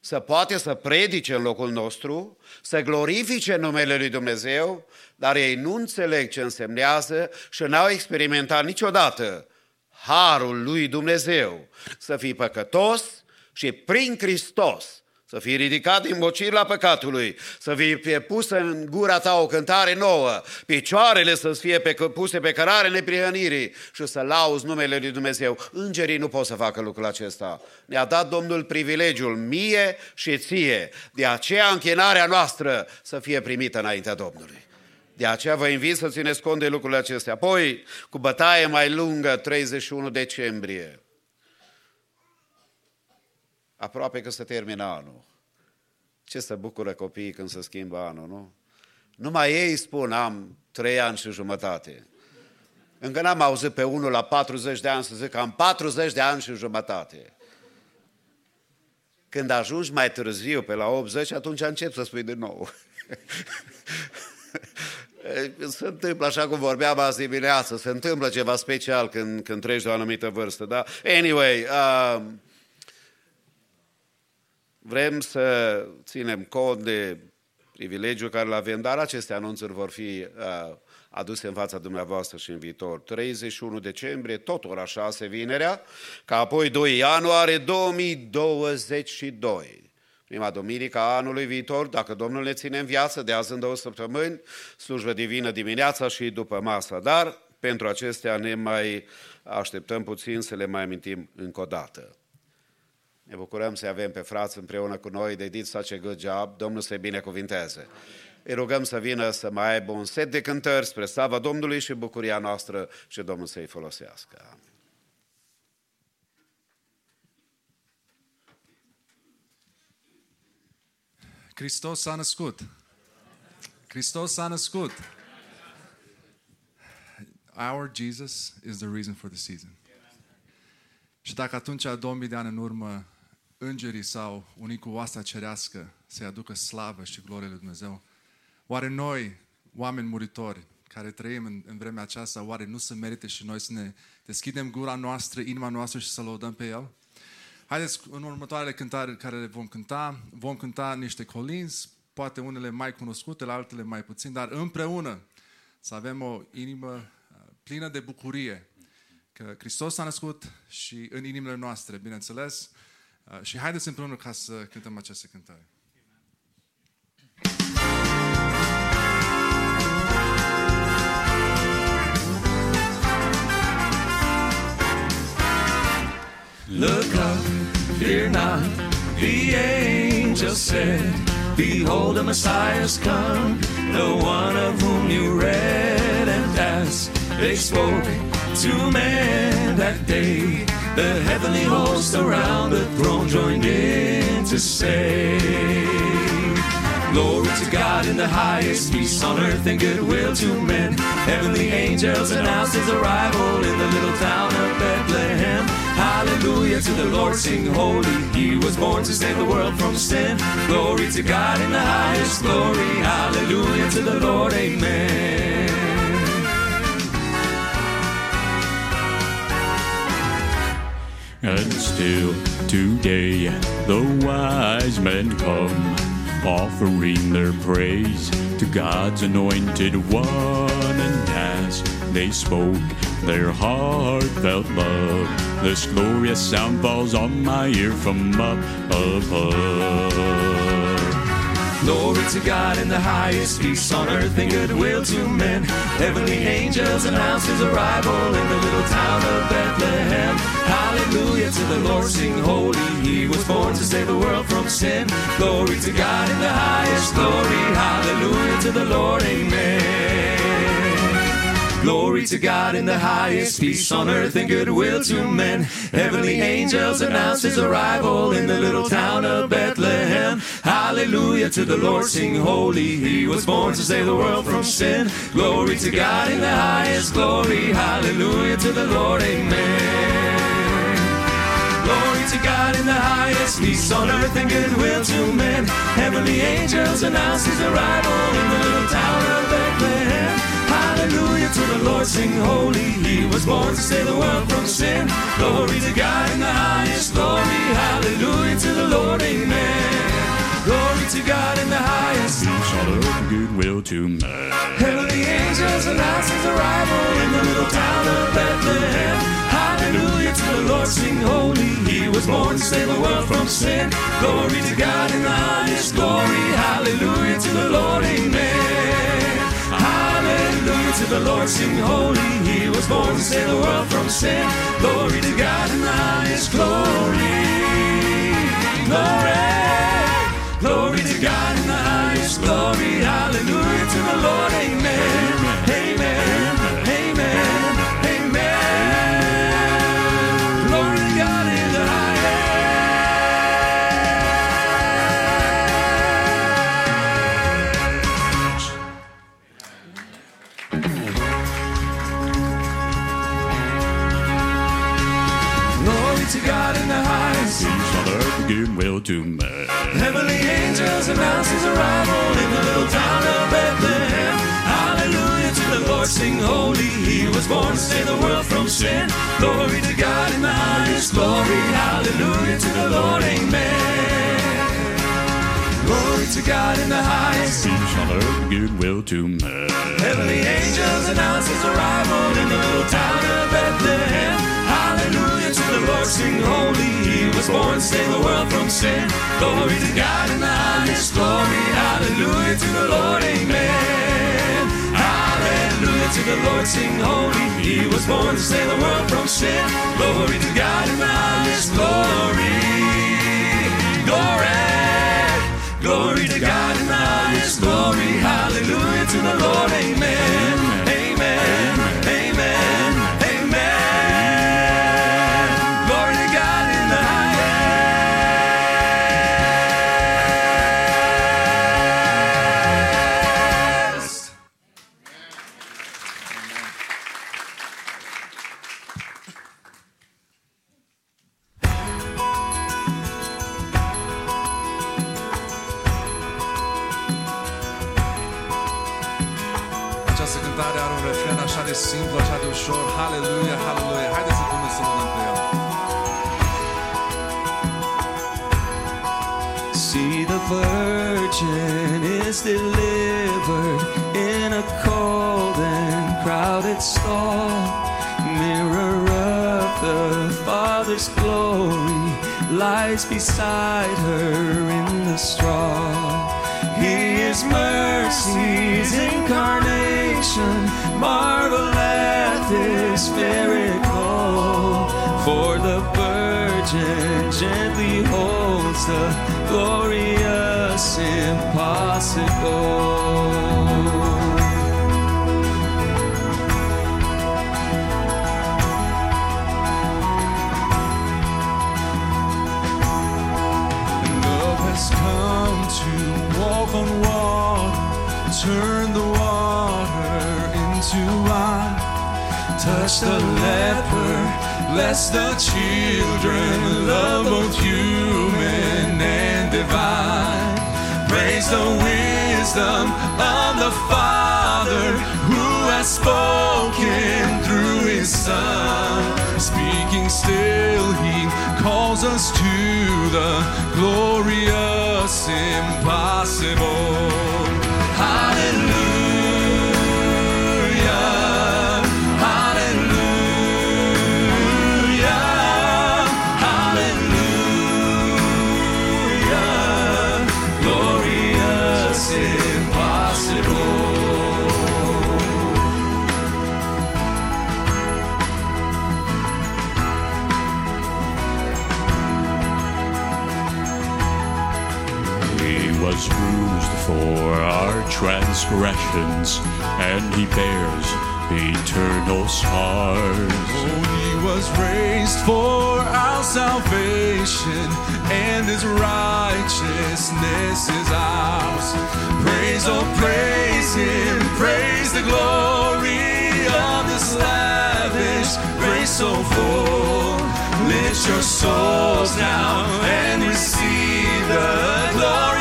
să poate să predice în locul nostru, să glorifice numele lui Dumnezeu, dar ei nu înțeleg ce însemnează și n-au experimentat niciodată harul lui Dumnezeu. Să fii păcătos și prin Hristos să fii ridicat din bocirla păcatului, să fie pusă în gura ta o cântare nouă, picioarele să fie pe, puse pe cărare neprihănirii și să lauzi numele lui Dumnezeu. Îngerii nu pot să facă lucrul acesta. Ne-a dat Domnul privilegiul mie și ție. De aceea închinarea noastră să fie primită înaintea Domnului. De aceea vă invit să țineți cont de lucrurile acestea. Apoi, cu bătaie mai lungă, 31 decembrie, aproape că se termină anul. Ce să bucură copiii când se schimbă anul, nu? Numai ei spun, am trei ani și jumătate. Încă n-am auzit pe unul la 40 de ani să zic, am 40 de ani și jumătate. Când ajungi mai târziu, pe la 80, atunci încep să spui din nou. se întâmplă așa cum vorbeam azi dimineață, se întâmplă ceva special când, când treci de o anumită vârstă, da? Anyway, uh, Vrem să ținem cont de privilegiul care îl avem, dar aceste anunțuri vor fi uh, aduse în fața dumneavoastră și în viitor. 31 decembrie, tot ora 6, vinerea, ca apoi 2 ianuarie 2022. Prima duminică a anului viitor, dacă Domnul ne ține în viață, de azi în două săptămâni, slujbă divină dimineața și după masă. Dar pentru acestea ne mai așteptăm puțin să le mai amintim încă o dată. Ne bucurăm să avem pe frați împreună cu noi. They did such a good job. Domnul să-i binecuvinteze. Îi rugăm să vină să mai aibă un set de cântări spre slava Domnului și bucuria noastră și Domnul să-i folosească. Amin. Hristos s-a născut. Hristos s-a născut. Our Jesus is the reason for the season. Și dacă atunci, 2000 de ani în urmă, îngerii sau unii cu oasta cerească să-i aducă slavă și glorie lui Dumnezeu, oare noi, oameni muritori, care trăim în, în vremea aceasta, oare nu se merite și noi să ne deschidem gura noastră, inima noastră și să lăudăm pe El? Haideți, în următoarele cântare care le vom cânta, vom cânta niște colinzi, poate unele mai cunoscute, la altele mai puțin, dar împreună să avem o inimă uh, plină de bucurie că Hristos s-a născut și în inimile noastre, bineînțeles. Uh, și haideți împreună ca să cântăm aceste cântare. Look up, fear not, the angel said, Behold, the Messiah's come, the one of whom you read and asked. They spoke to man that day. The heavenly host around the throne joined in to say, Glory to God in the highest, peace on earth and goodwill to men. Heavenly angels announce his arrival in the little town of Bethlehem. Hallelujah to the Lord, sing holy. He was born to save the world from sin. Glory to God in the highest glory. Hallelujah to the Lord, amen. And still today the wise men come, offering their praise to God's anointed one. And as they spoke their heartfelt love, this glorious sound falls on my ear from up above. Glory to God in the highest, peace on earth and goodwill to men. Heavenly angels announce his arrival in the little town of Bethlehem. Hallelujah to the Lord, sing holy. He was born to save the world from sin. Glory to God in the highest glory. Hallelujah to the Lord, amen. Glory to God in the highest, peace on earth and goodwill to men. Heavenly angels announce his arrival in the little town of Bethlehem. Hallelujah to the Lord, sing holy. He was born to save the world from sin. Glory to God in the highest glory. Hallelujah to the Lord, amen. Glory to God in the highest, peace on earth and goodwill to men. Heavenly angels announce his arrival in the little town of Bethlehem. Hallelujah to the Lord, sing holy. He was born to save the world from sin. Glory to God in the highest glory. Hallelujah to the Lord, amen. Glory to God in the highest. Peace on earth, and goodwill to men. Heavenly angels announce his arrival in the little town of Bethlehem. Hallelujah to the Lord, sing holy. He was born to save the world from sin. Glory to God in the highest glory. Hallelujah to the Lord, amen. Hallelujah to the Lord, sing holy. He was born to save the world from sin. Glory to God in the highest glory. Glory. Glory to God in the highest glory. Hallelujah to the Lord. Amen. To men. Heavenly angels announce his arrival in the little town of Bethlehem. Hallelujah to the Lord, sing holy. He was born to save the world from sin. Glory to God in the highest glory. Hallelujah to the Lord, amen. Glory to God in the highest. Peace on earth, goodwill to men. Heavenly angels announce his arrival in the little town of Bethlehem. The Lord, sing holy. He was born to save the world from sin. Glory to God in the highest glory. Hallelujah to the Lord, amen. Hallelujah to the Lord, sing holy. He was born to save the world from sin. Glory to God in the highest glory. Glory. Glory to God in the highest glory. Hallelujah to the Lord. Amen. Lies beside her in the straw. He is mercy's incarnation. Marvel at this miracle. For the virgin gently holds the glorious impossible. Turn the water into wine. Touch the leper, bless the children, love both human and divine. Praise the wisdom of the Father who has spoken through his Son. Speaking still, he calls us to the glorious impossible. Transgressions, and he bears eternal scars. Oh, he was raised for our salvation, and his righteousness is ours. Praise, oh, praise him, praise the glory of this lavish grace so oh, full. Lift your souls now and receive the glorious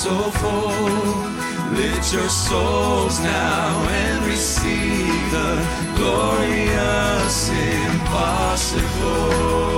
so full. Lift your souls now and receive the glorious impossible.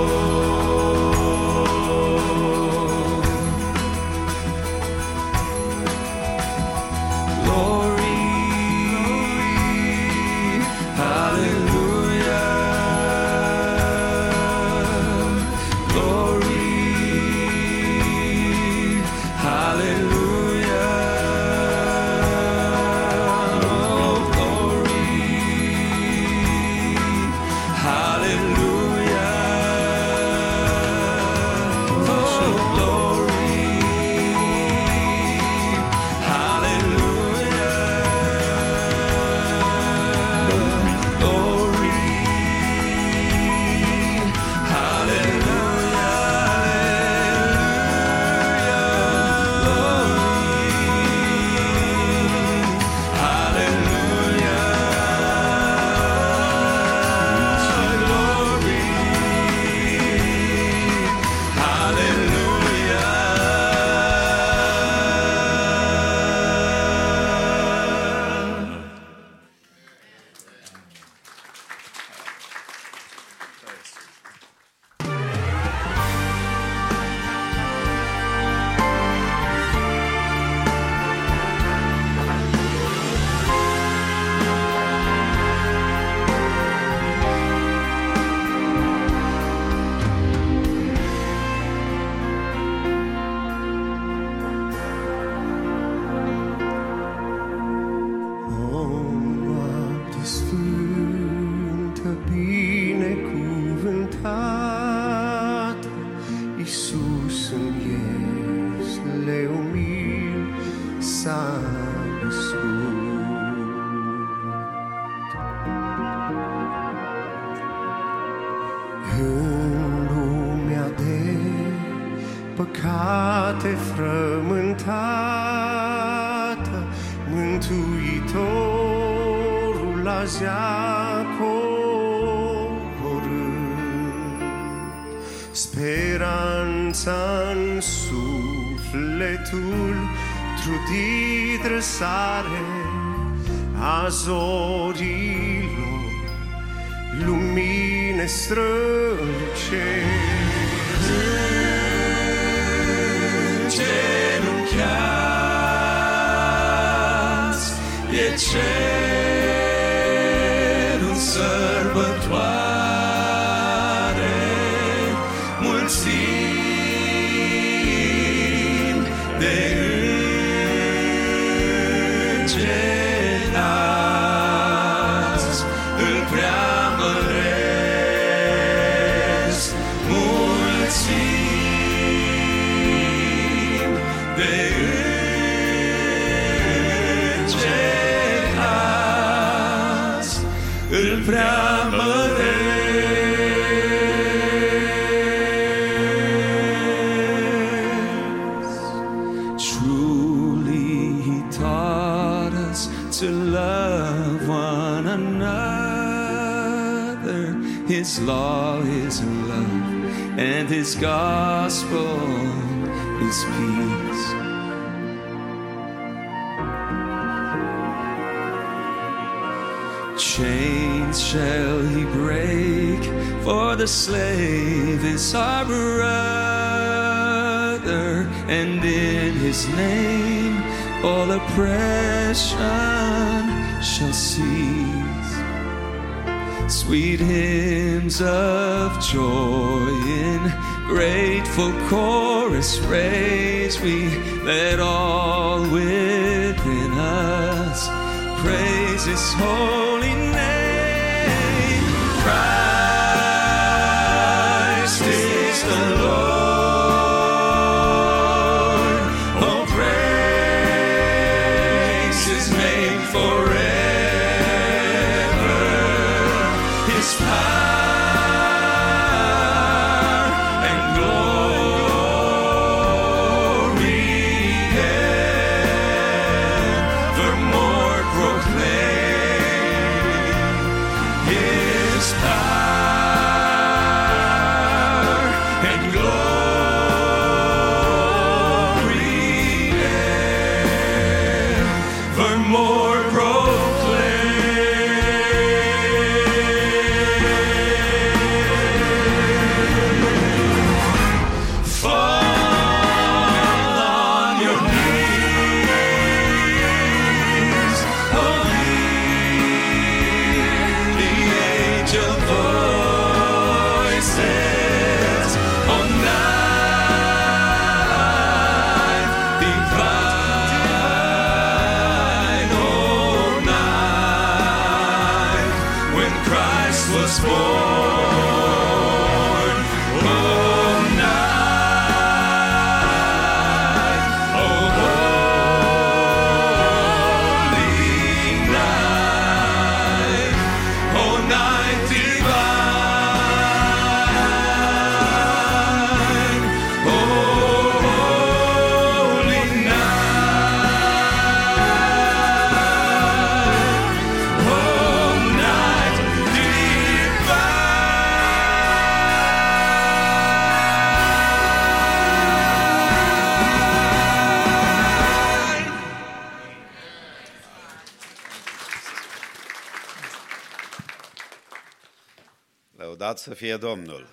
zaporând speranța în sufletul trudit răsare a zorilor lumine strălucești. Genunchiați e cer gospel is peace. Chains shall he break, for the slave is our brother, and in his name all oppression shall cease. Sweet hymns of joy in grateful chorus raise we let all within us. Praise his holy. Lăudat să fie Domnul!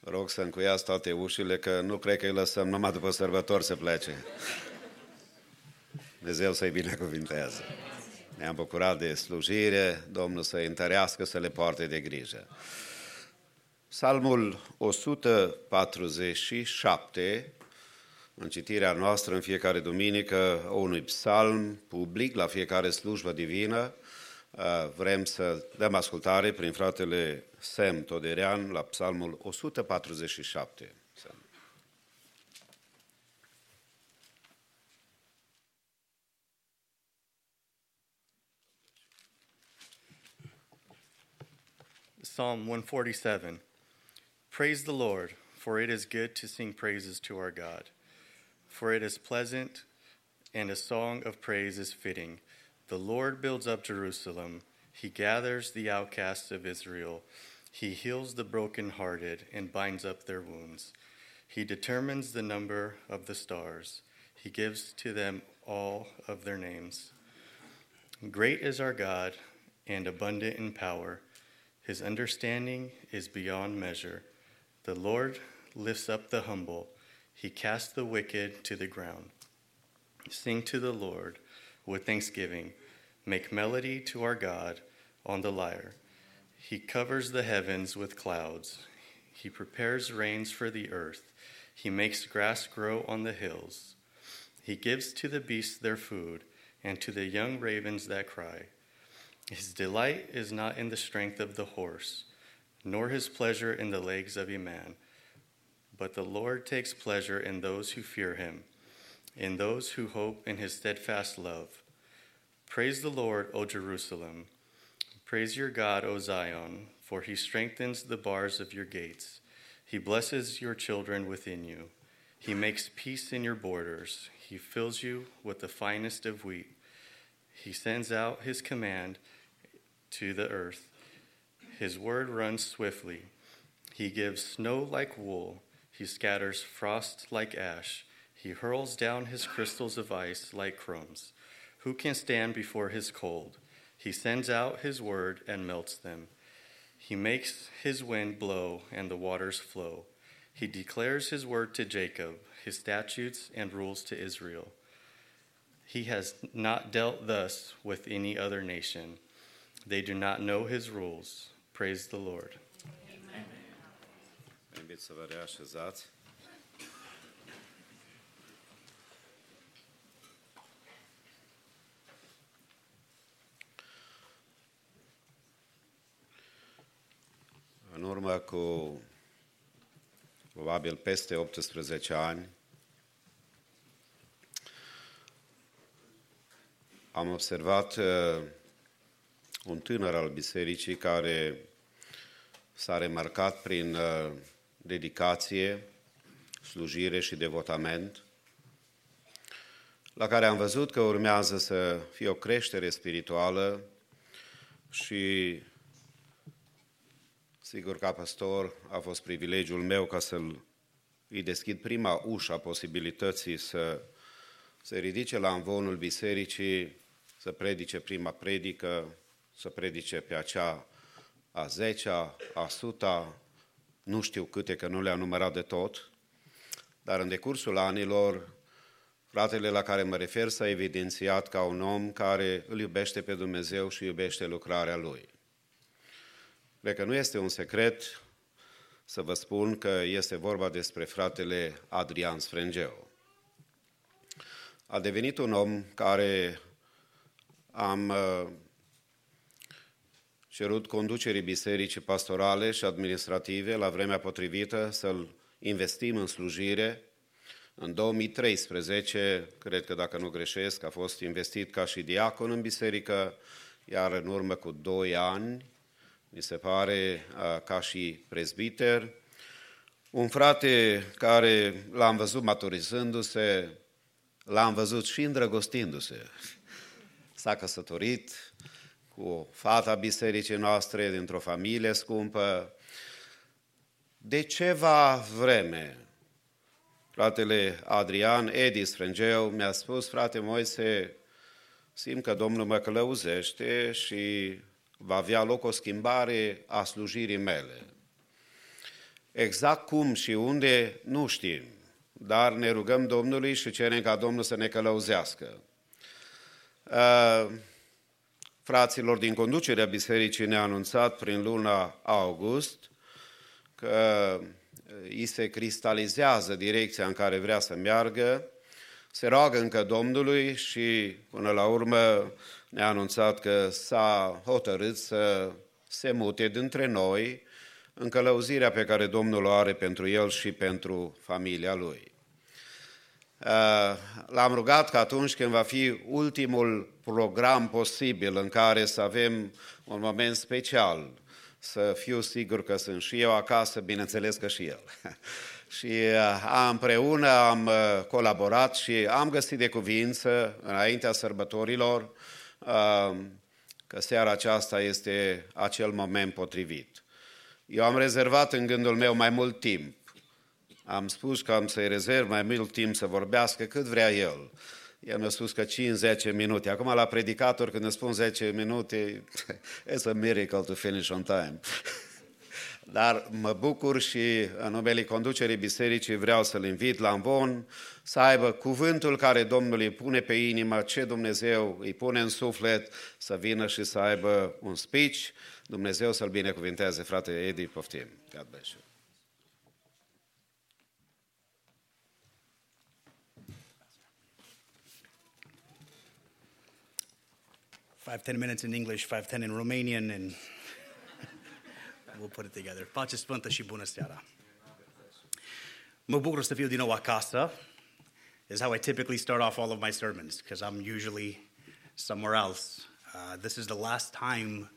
Vă rog să încuiați toate ușile, că nu cred că îi lăsăm numai după sărbători să plece. Dumnezeu să-i binecuvintează. Ne-am bucurat de slujire, Domnul să-i întărească, să le poarte de grijă. Psalmul 147, în citirea noastră în fiecare duminică, unui psalm public la fiecare slujbă divină, Uh, vrem să dăm ascultare prin fratele Sem Toderean la psalmul 147. Psalm 147 Praise the Lord, for it is good to sing praises to our God. For it is pleasant, and a song of praise is fitting. The Lord builds up Jerusalem, He gathers the outcasts of Israel. He heals the brokenhearted and binds up their wounds. He determines the number of the stars. He gives to them all of their names. Great is our God and abundant in power. His understanding is beyond measure. The Lord lifts up the humble, he casts the wicked to the ground. Sing to the Lord with thanksgiving, make melody to our God on the lyre. He covers the heavens with clouds, he prepares rains for the earth, he makes grass grow on the hills. He gives to the beasts their food, and to the young ravens that cry. His delight is not in the strength of the horse, nor his pleasure in the legs of a man. But the Lord takes pleasure in those who fear him, in those who hope in his steadfast love. Praise the Lord, O Jerusalem. Praise your God, O Zion, for he strengthens the bars of your gates. He blesses your children within you. He makes peace in your borders. He fills you with the finest of wheat. He sends out his command to the earth. His word runs swiftly. He gives snow like wool. He scatters frost like ash. He hurls down his crystals of ice like crumbs. Who can stand before his cold? He sends out his word and melts them. He makes his wind blow and the waters flow. He declares his word to Jacob, his statutes and rules to Israel. He has not dealt thus with any other nation. They do not know his rules. Praise the Lord. Vă invit În urmă cu probabil peste 18 ani, am observat uh, un tânăr al bisericii care s-a remarcat prin uh, dedicație, slujire și devotament, la care am văzut că urmează să fie o creștere spirituală și sigur ca pastor a fost privilegiul meu ca să-l îi deschid prima ușă a posibilității să se ridice la învonul bisericii, să predice prima predică, să predice pe acea a zecea, a suta, nu știu câte, că nu le-am numărat de tot, dar în decursul anilor, fratele la care mă refer s-a evidențiat ca un om care îl iubește pe Dumnezeu și iubește lucrarea Lui. Cred că nu este un secret să vă spun că este vorba despre fratele Adrian Sfrengeu. A devenit un om care am uh, cerut conducerii bisericii pastorale și administrative la vremea potrivită să-l investim în slujire. În 2013, cred că dacă nu greșesc, a fost investit ca și diacon în biserică, iar în urmă cu doi ani, mi se pare, ca și prezbiter. Un frate care l-am văzut maturizându-se, l-am văzut și îndrăgostindu-se. S-a căsătorit cu fata bisericii noastre, dintr-o familie scumpă. De ceva vreme, fratele Adrian Edis Frângeu mi-a spus, frate Moise, simt că Domnul mă călăuzește și va avea loc o schimbare a slujirii mele. Exact cum și unde, nu știm, dar ne rugăm Domnului și cerem ca Domnul să ne călăuzească. Uh, fraților din conducerea bisericii ne-a anunțat prin luna august că îi se cristalizează direcția în care vrea să meargă, se roagă încă Domnului și până la urmă ne-a anunțat că s-a hotărât să se mute dintre noi în călăuzirea pe care Domnul o are pentru el și pentru familia lui. Uh, l-am rugat că atunci când va fi ultimul program posibil în care să avem un moment special, să fiu sigur că sunt și eu acasă, bineînțeles că și el. și uh, împreună am uh, colaborat și am găsit de cuvință înaintea sărbătorilor că seara aceasta este acel moment potrivit. Eu am rezervat în gândul meu mai mult timp am spus că am să-i rezerv mai mult timp să vorbească cât vrea el. El mi-a spus că 5-10 minute. Acum la predicator când îmi spun 10 minute, it's a miracle to finish on time. Dar mă bucur și în numele conducerii bisericii vreau să-l invit la Învon să aibă cuvântul care Domnul îi pune pe inimă, ce Dumnezeu îi pune în suflet, să vină și să aibă un speech. Dumnezeu să-l binecuvinteze, frate Edi, poftim. God bless you. five, ten minutes in English, five, ten in Romanian, and we'll put it together. Pace Sfântă și bună seara! Mă bucur să fiu din nou acasă. Is how I typically start off all of my sermons, because I'm usually somewhere else. Uh, this is the last time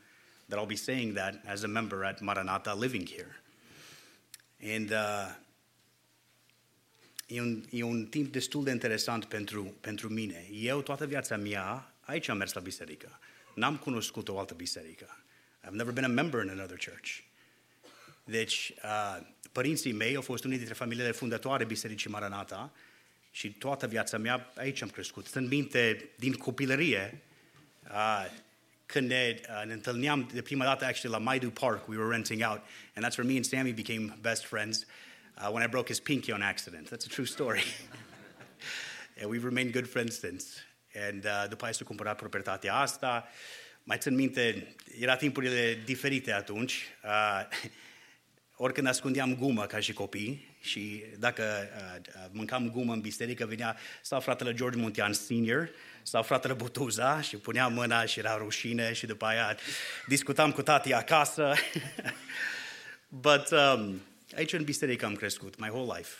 that I'll be saying that as a member at Maranatha living here. And uh, e, un, e un timp destul de interesant pentru, pentru mine. Eu, toată viața mea, aici am mers la biserică. N-am cunoscut o altă biserică. I've never been a member in another church. Deci, uh, părinții mei au fost unii dintre familiile fundatoare Bisericii Maranata și toată viața mea aici am crescut. Sunt minte din copilărie, uh, când ne, uh, ne întâlneam de prima dată actually la Maidu Park, we were renting out, and that's where me and Sammy became best friends uh, when I broke his pinky on accident. That's a true story. and we've remained good friends since. And, uh, după aia s-a cumpărat proprietatea asta. Mai țin minte, era timpurile diferite atunci. Uh, oricând ascundeam gumă ca și copii și dacă uh, uh, mâncam gumă în biserică, venea sau fratele George Muntean Senior sau fratele Butuza și punea mâna și era rușine și după aia discutam cu tati acasă. But um, aici în biserică am crescut, my whole life.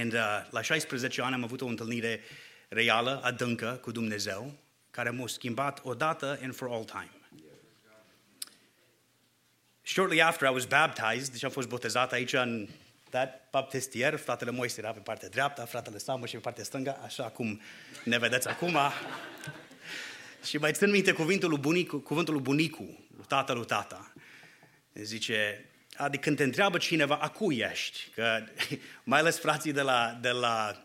And uh, la 16 ani am avut o întâlnire uh, reală, adâncă cu Dumnezeu, care m-a schimbat odată and for all time. Shortly after I was baptized, deci am fost botezat aici în that baptistier, fratele Moise era pe partea dreaptă, fratele Samu și pe partea stângă, așa cum ne vedeți acum. și mai țin minte cuvântul lui bunicu, cuvântul lui bunicu, lui tata lui tata. Zice, adică când te întreabă cineva, a cui ești? Că mai ales frații de la, de la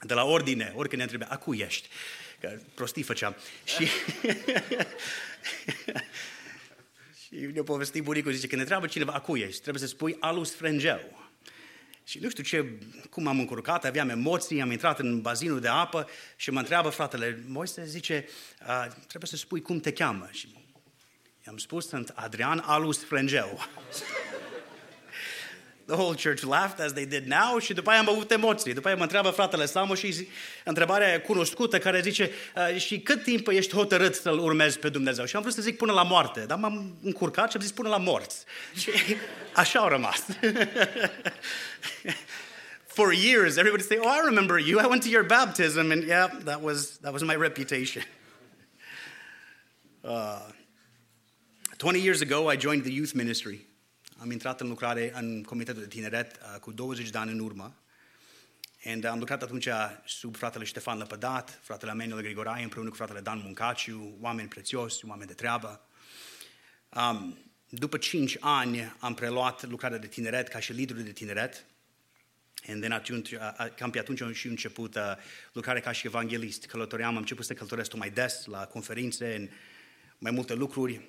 de la ordine, oricând ne întrebe, a cui ești? Că prostii făceam. Și, și ne-a povestit bunicul, zice, când ne întreabă cineva, a cui ești? Trebuie să spui alus frengeu. Și nu știu ce, cum am încurcat, aveam emoții, am intrat în bazinul de apă și mă întreabă fratele Moise, zice, trebuie să spui cum te cheamă. Și i-am spus, sunt Adrian Alus Frengeu. The whole church laughed as they did now și după aia am avut emoții. După aia mă întreabă fratele Samo și întrebarea cunoscută care zice "Uh, și cât timp ești hotărât să-L urmezi pe Dumnezeu? Și am vrut să zic până la moarte, dar m-am încurcat și am zis până la morți. Și așa au rămas. For years, everybody say, "Oh, I remember you. I went to your baptism, and yeah, that was that was my reputation." Uh, 20 years ago, I joined the youth ministry. Am intrat în lucrare în comitetul de tineret uh, cu 20 de ani în urmă. And am lucrat atunci sub fratele Ștefan Lăpădat, fratele Emanuel Grigorai, împreună cu fratele Dan Muncaciu, oameni prețioși, oameni de treabă. Um, după 5 ani am preluat lucrarea de tineret ca și liderul de tineret. And then atunci, uh, uh, cam pe atunci am și început uh, lucrarea ca și evanghelist. Călătoream, am început să călătoresc tot mai des la conferințe, în mai multe lucruri.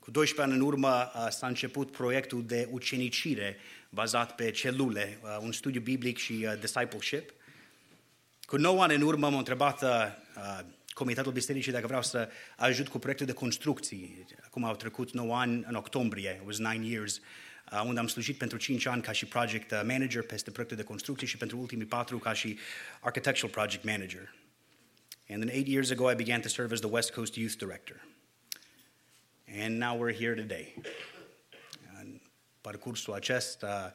Cu 12 ani în urmă uh, s-a început proiectul de ucenicire bazat pe celule, uh, un studiu biblic și uh, discipleship. Cu 9 ani în urmă m-a întrebat uh, uh, Comitetul Bisericii dacă vreau să ajut cu proiectul de construcții. Acum au trecut 9 ani în octombrie, it was 9 years, uh, unde am slujit pentru 5 ani ca și project uh, manager peste proiecte de construcții și pentru ultimii 4 ca și architectural project manager. And then eight years ago, I began to serve as the West Coast Youth Director. And now we're here today. În parcursul acesta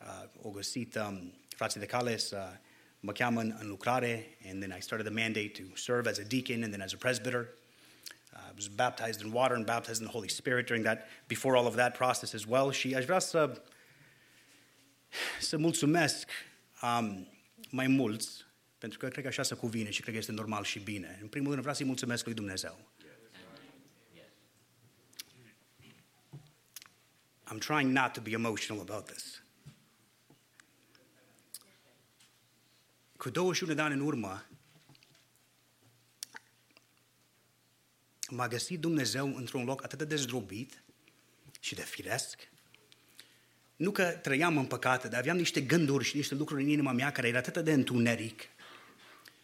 uh, au găsit um, frații de cale să mă cheamă în, în lucrare, and then I started the mandate to serve as a deacon and then as a presbyter. Uh, I was baptized in water and baptized in the Holy Spirit during that, before all of that process as well. Și aș vrea să, să mulțumesc um, mai mulți pentru că cred că așa se cuvine și cred că este normal și bine. În primul rând vreau să-i mulțumesc lui Dumnezeu. I'm trying not to be emotional about this. Cu 21 de ani în urmă, m-a găsit Dumnezeu într-un loc atât de dezdrobit și de firesc, nu că trăiam în păcate, dar aveam niște gânduri și niște lucruri în inima mea care era atât de întuneric.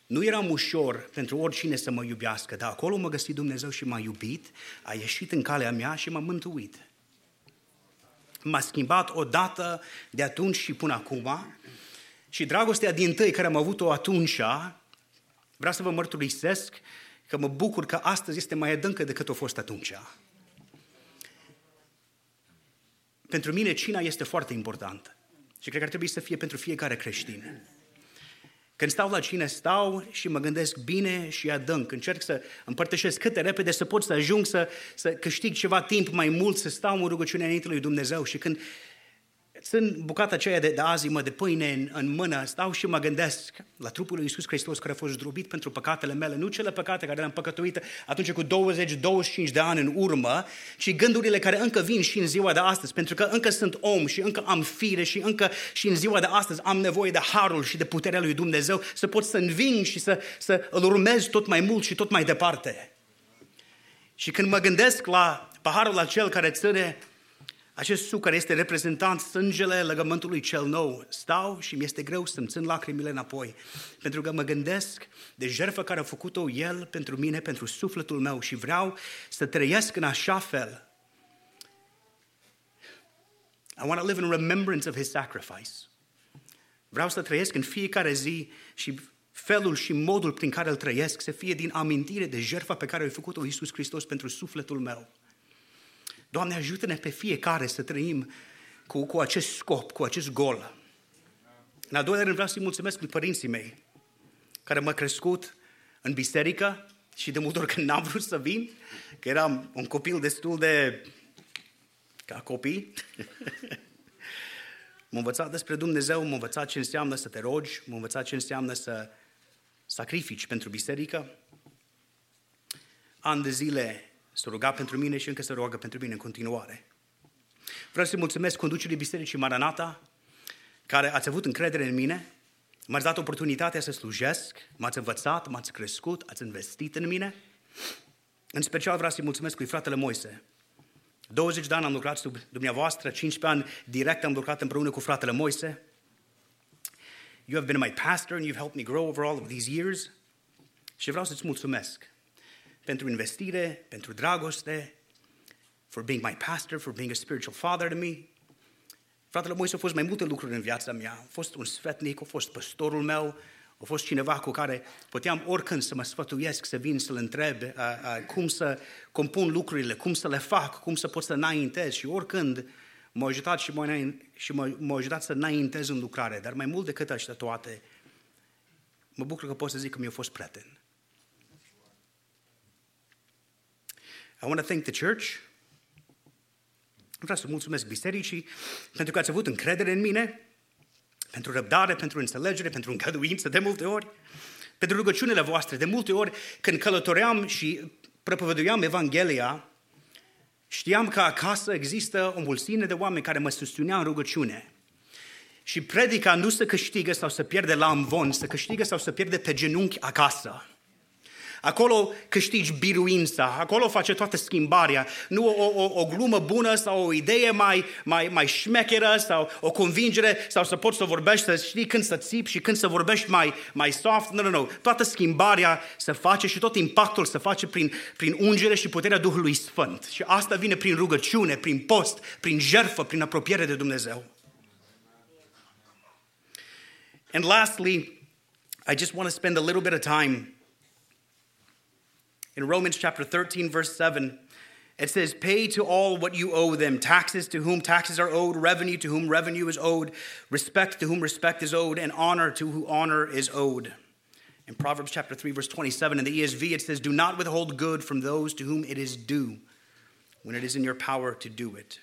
Nu eram ușor pentru oricine să mă iubească, dar acolo m-a găsit Dumnezeu și m-a iubit, a ieșit în calea mea și m-a mântuit. M-a schimbat odată de atunci și până acum și dragostea din tăi care am avut-o atunci, vreau să vă mărturisesc că mă bucur că astăzi este mai adâncă decât a fost atunci. Pentru mine cina este foarte importantă și cred că ar trebui să fie pentru fiecare creștin. Când stau la cine stau și mă gândesc bine și adânc, încerc să împărtășesc cât de repede să pot să ajung să, să câștig ceva timp mai mult, să stau în rugăciune înainte lui Dumnezeu și când țin bucata aceea de, de azi, mă, de pâine în, în mână, stau și mă gândesc la trupul lui Iisus Hristos care a fost zdrobit pentru păcatele mele, nu cele păcate care le-am păcătuit atunci cu 20-25 de ani în urmă, ci gândurile care încă vin și în ziua de astăzi, pentru că încă sunt om și încă am fire și încă și în ziua de astăzi am nevoie de harul și de puterea lui Dumnezeu să pot să înving și să, să îl urmez tot mai mult și tot mai departe. Și când mă gândesc la paharul acel care ține acest suc care este reprezentant sângele legământului cel nou, stau și mi-este greu să-mi țin lacrimile înapoi, pentru că mă gândesc de jertfă care a făcut-o El pentru mine, pentru sufletul meu și vreau să trăiesc în așa fel. I want to live in remembrance of His sacrifice. Vreau să trăiesc în fiecare zi și felul și modul prin care îl trăiesc să fie din amintire de jertfa pe care a făcut-o Iisus Hristos pentru sufletul meu. Doamne, ajută-ne pe fiecare să trăim cu, cu acest scop, cu acest gol. În al doilea rând vreau să-i mulțumesc lui părinții mei, care m-au crescut în biserică și de multe ori când n-am vrut să vin, că eram un copil destul de ca copii, m-a învățat despre Dumnezeu, m-a învățat ce înseamnă să te rogi, m-a învățat ce înseamnă să sacrifici pentru biserică. An de zile s-a rugat pentru mine și încă se roagă pentru mine în continuare. Vreau să-i mulțumesc conducerii Bisericii Maranata, care ați avut încredere în mine, m-ați dat oportunitatea să slujesc, m-ați învățat, m-ați crescut, ați investit în mine. În special vreau să-i mulțumesc lui fratele Moise. 20 de ani am lucrat sub dumneavoastră, 15 ani direct am lucrat împreună cu fratele Moise. You have been my pastor and you've helped me grow over all of these years. Și vreau să-ți mulțumesc pentru investire, pentru dragoste, for being my pastor, for being a spiritual father to me. Fratele Moise a fost mai multe lucruri în viața mea. A fost un sfetnic, a fost păstorul meu, a fost cineva cu care puteam oricând să mă sfătuiesc, să vin să-l întreb a, a, cum să compun lucrurile, cum să le fac, cum să pot să înaintez și oricând m-a ajutat și m-a, înain- și m-a, m-a ajutat să înaintez în lucrare. Dar mai mult decât așa toate, mă bucur că pot să zic că mi-a fost prieten. I want to thank the church. Vreau să mulțumesc bisericii pentru că ați avut încredere în mine, pentru răbdare, pentru înțelegere, pentru încăduință de multe ori, pentru rugăciunile voastre. De multe ori, când călătoream și propovăduiam Evanghelia, știam că acasă există o mulțime de oameni care mă susțineau în rugăciune. Și predica nu să câștigă sau să pierde la amvon, să câștigă sau să pierde pe genunchi acasă. Acolo câștigi biruința, acolo face toată schimbarea. Nu o, o, o glumă bună sau o idee mai, mai, mai șmecheră sau o convingere sau să poți să vorbești, să știi când să țipi și când să vorbești mai, mai soft. Nu, nu, nu. Toată schimbarea se face și tot impactul se face prin, prin ungere și puterea Duhului Sfânt. Și asta vine prin rugăciune, prin post, prin jertfă, prin apropiere de Dumnezeu. And lastly, I just want to spend a little bit of time in Romans chapter 13, verse 7. It says, Pay to all what you owe them taxes to whom taxes are owed, revenue to whom revenue is owed, respect to whom respect is owed, and honor to whom honor is owed. In Proverbs chapter 3, verse 27, in the ESV, it says, Do not withhold good from those to whom it is due when it is in your power to do it.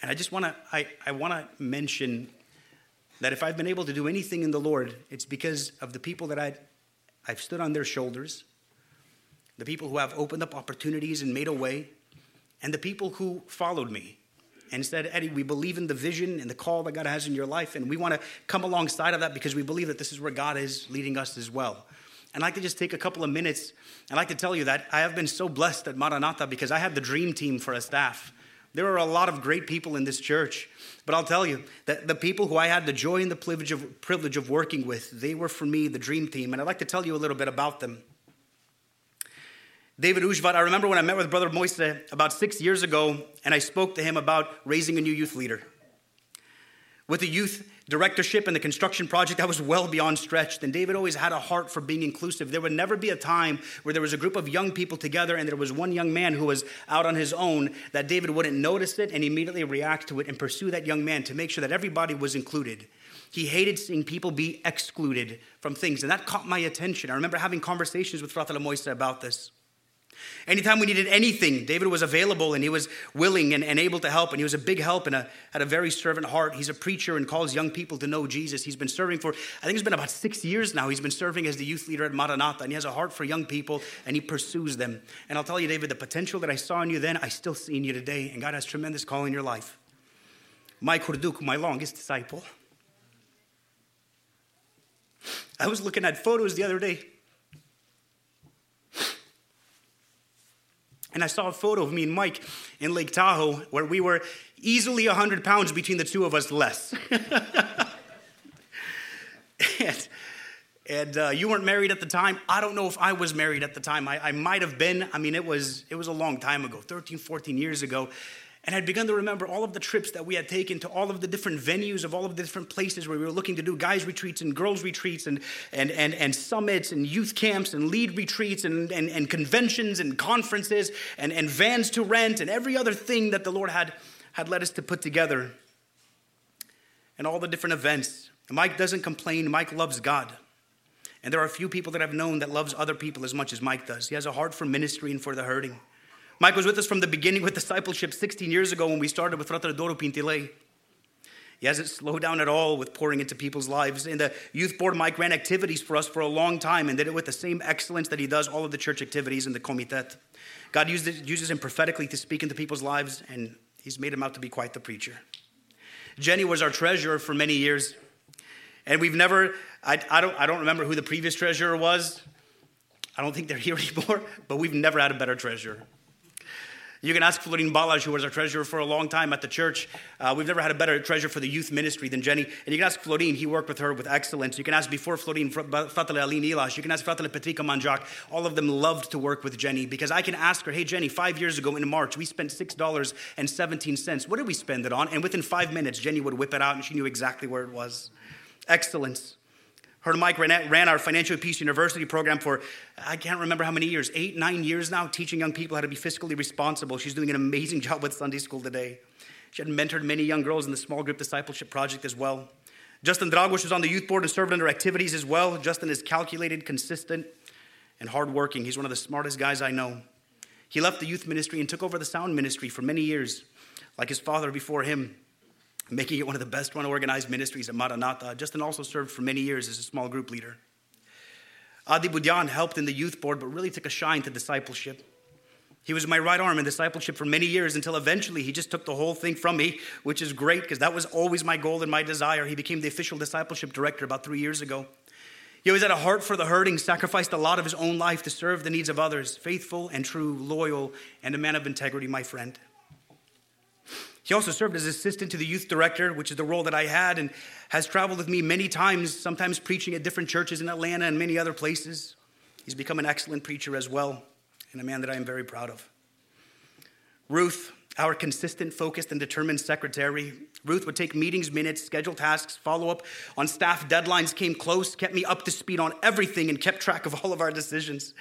And I just want to I, I want to mention that if I've been able to do anything in the Lord, it's because of the people that I, I've stood on their shoulders, the people who have opened up opportunities and made a way, and the people who followed me and said, Eddie, we believe in the vision and the call that God has in your life, and we want to come alongside of that because we believe that this is where God is leading us as well. And I'd like to just take a couple of minutes. I'd like to tell you that I have been so blessed at Maranatha because I have the dream team for a staff. There are a lot of great people in this church, but I'll tell you that the people who I had the joy and the privilege of, privilege of working with, they were for me the dream team, and I'd like to tell you a little bit about them. David Ujvat, I remember when I met with Brother Moise about six years ago, and I spoke to him about raising a new youth leader. With the youth directorship and the construction project, I was well beyond stretched. And David always had a heart for being inclusive. There would never be a time where there was a group of young people together and there was one young man who was out on his own that David wouldn't notice it and immediately react to it and pursue that young man to make sure that everybody was included. He hated seeing people be excluded from things, and that caught my attention. I remember having conversations with Fratele Moise about this. Anytime we needed anything, David was available and he was willing and, and able to help. And he was a big help and a, had a very servant heart. He's a preacher and calls young people to know Jesus. He's been serving for, I think it's been about six years now. He's been serving as the youth leader at Maranatha. And he has a heart for young people and he pursues them. And I'll tell you, David, the potential that I saw in you then, I still see in you today. And God has tremendous call in your life. Mike Hurduk, my longest disciple. I was looking at photos the other day And I saw a photo of me and Mike in Lake Tahoe where we were easily 100 pounds between the two of us less. and and uh, you weren't married at the time. I don't know if I was married at the time. I, I might have been. I mean, it was, it was a long time ago, 13, 14 years ago. And I'd begun to remember all of the trips that we had taken to all of the different venues of all of the different places where we were looking to do guys' retreats and girls' retreats and, and, and, and summits and youth camps and lead retreats and, and, and conventions and conferences and, and vans to rent and every other thing that the Lord had, had led us to put together. And all the different events. Mike doesn't complain, Mike loves God. And there are a few people that I've known that loves other people as much as Mike does. He has a heart for ministry and for the hurting. Mike was with us from the beginning with discipleship 16 years ago when we started with Fratele Doro Pintile. He hasn't slowed down at all with pouring into people's lives. In the youth board, Mike ran activities for us for a long time and did it with the same excellence that he does all of the church activities in the comitet. God uses, uses him prophetically to speak into people's lives, and he's made him out to be quite the preacher. Jenny was our treasurer for many years. And we've never, I, I, don't, I don't remember who the previous treasurer was. I don't think they're here anymore, but we've never had a better treasurer. You can ask Florin Balaj, who was our treasurer for a long time at the church. Uh, we've never had a better treasurer for the youth ministry than Jenny. And you can ask Florin, he worked with her with excellence. You can ask before Florin, Fatale Fratele Alin Ilash. You can ask Fatale Petrica Manjak. All of them loved to work with Jenny because I can ask her, hey, Jenny, five years ago in March, we spent $6.17. What did we spend it on? And within five minutes, Jenny would whip it out and she knew exactly where it was. Excellence. Her and Mike ran, ran our Financial Peace University program for, I can't remember how many years, eight, nine years now, teaching young people how to be fiscally responsible. She's doing an amazing job with Sunday school today. She had mentored many young girls in the small group discipleship project as well. Justin Dragos was on the youth board and served under activities as well. Justin is calculated, consistent, and hardworking. He's one of the smartest guys I know. He left the youth ministry and took over the sound ministry for many years, like his father before him making it one of the best run organized ministries at Maranatha. Justin also served for many years as a small group leader. Adi Budyan helped in the youth board, but really took a shine to discipleship. He was my right arm in discipleship for many years until eventually he just took the whole thing from me, which is great because that was always my goal and my desire. He became the official discipleship director about three years ago. He always had a heart for the hurting, sacrificed a lot of his own life to serve the needs of others. Faithful and true, loyal, and a man of integrity, my friend. He also served as assistant to the youth director, which is the role that I had, and has traveled with me many times, sometimes preaching at different churches in Atlanta and many other places. He's become an excellent preacher as well, and a man that I am very proud of. Ruth, our consistent, focused, and determined secretary. Ruth would take meetings, minutes, schedule tasks, follow up on staff deadlines, came close, kept me up to speed on everything, and kept track of all of our decisions.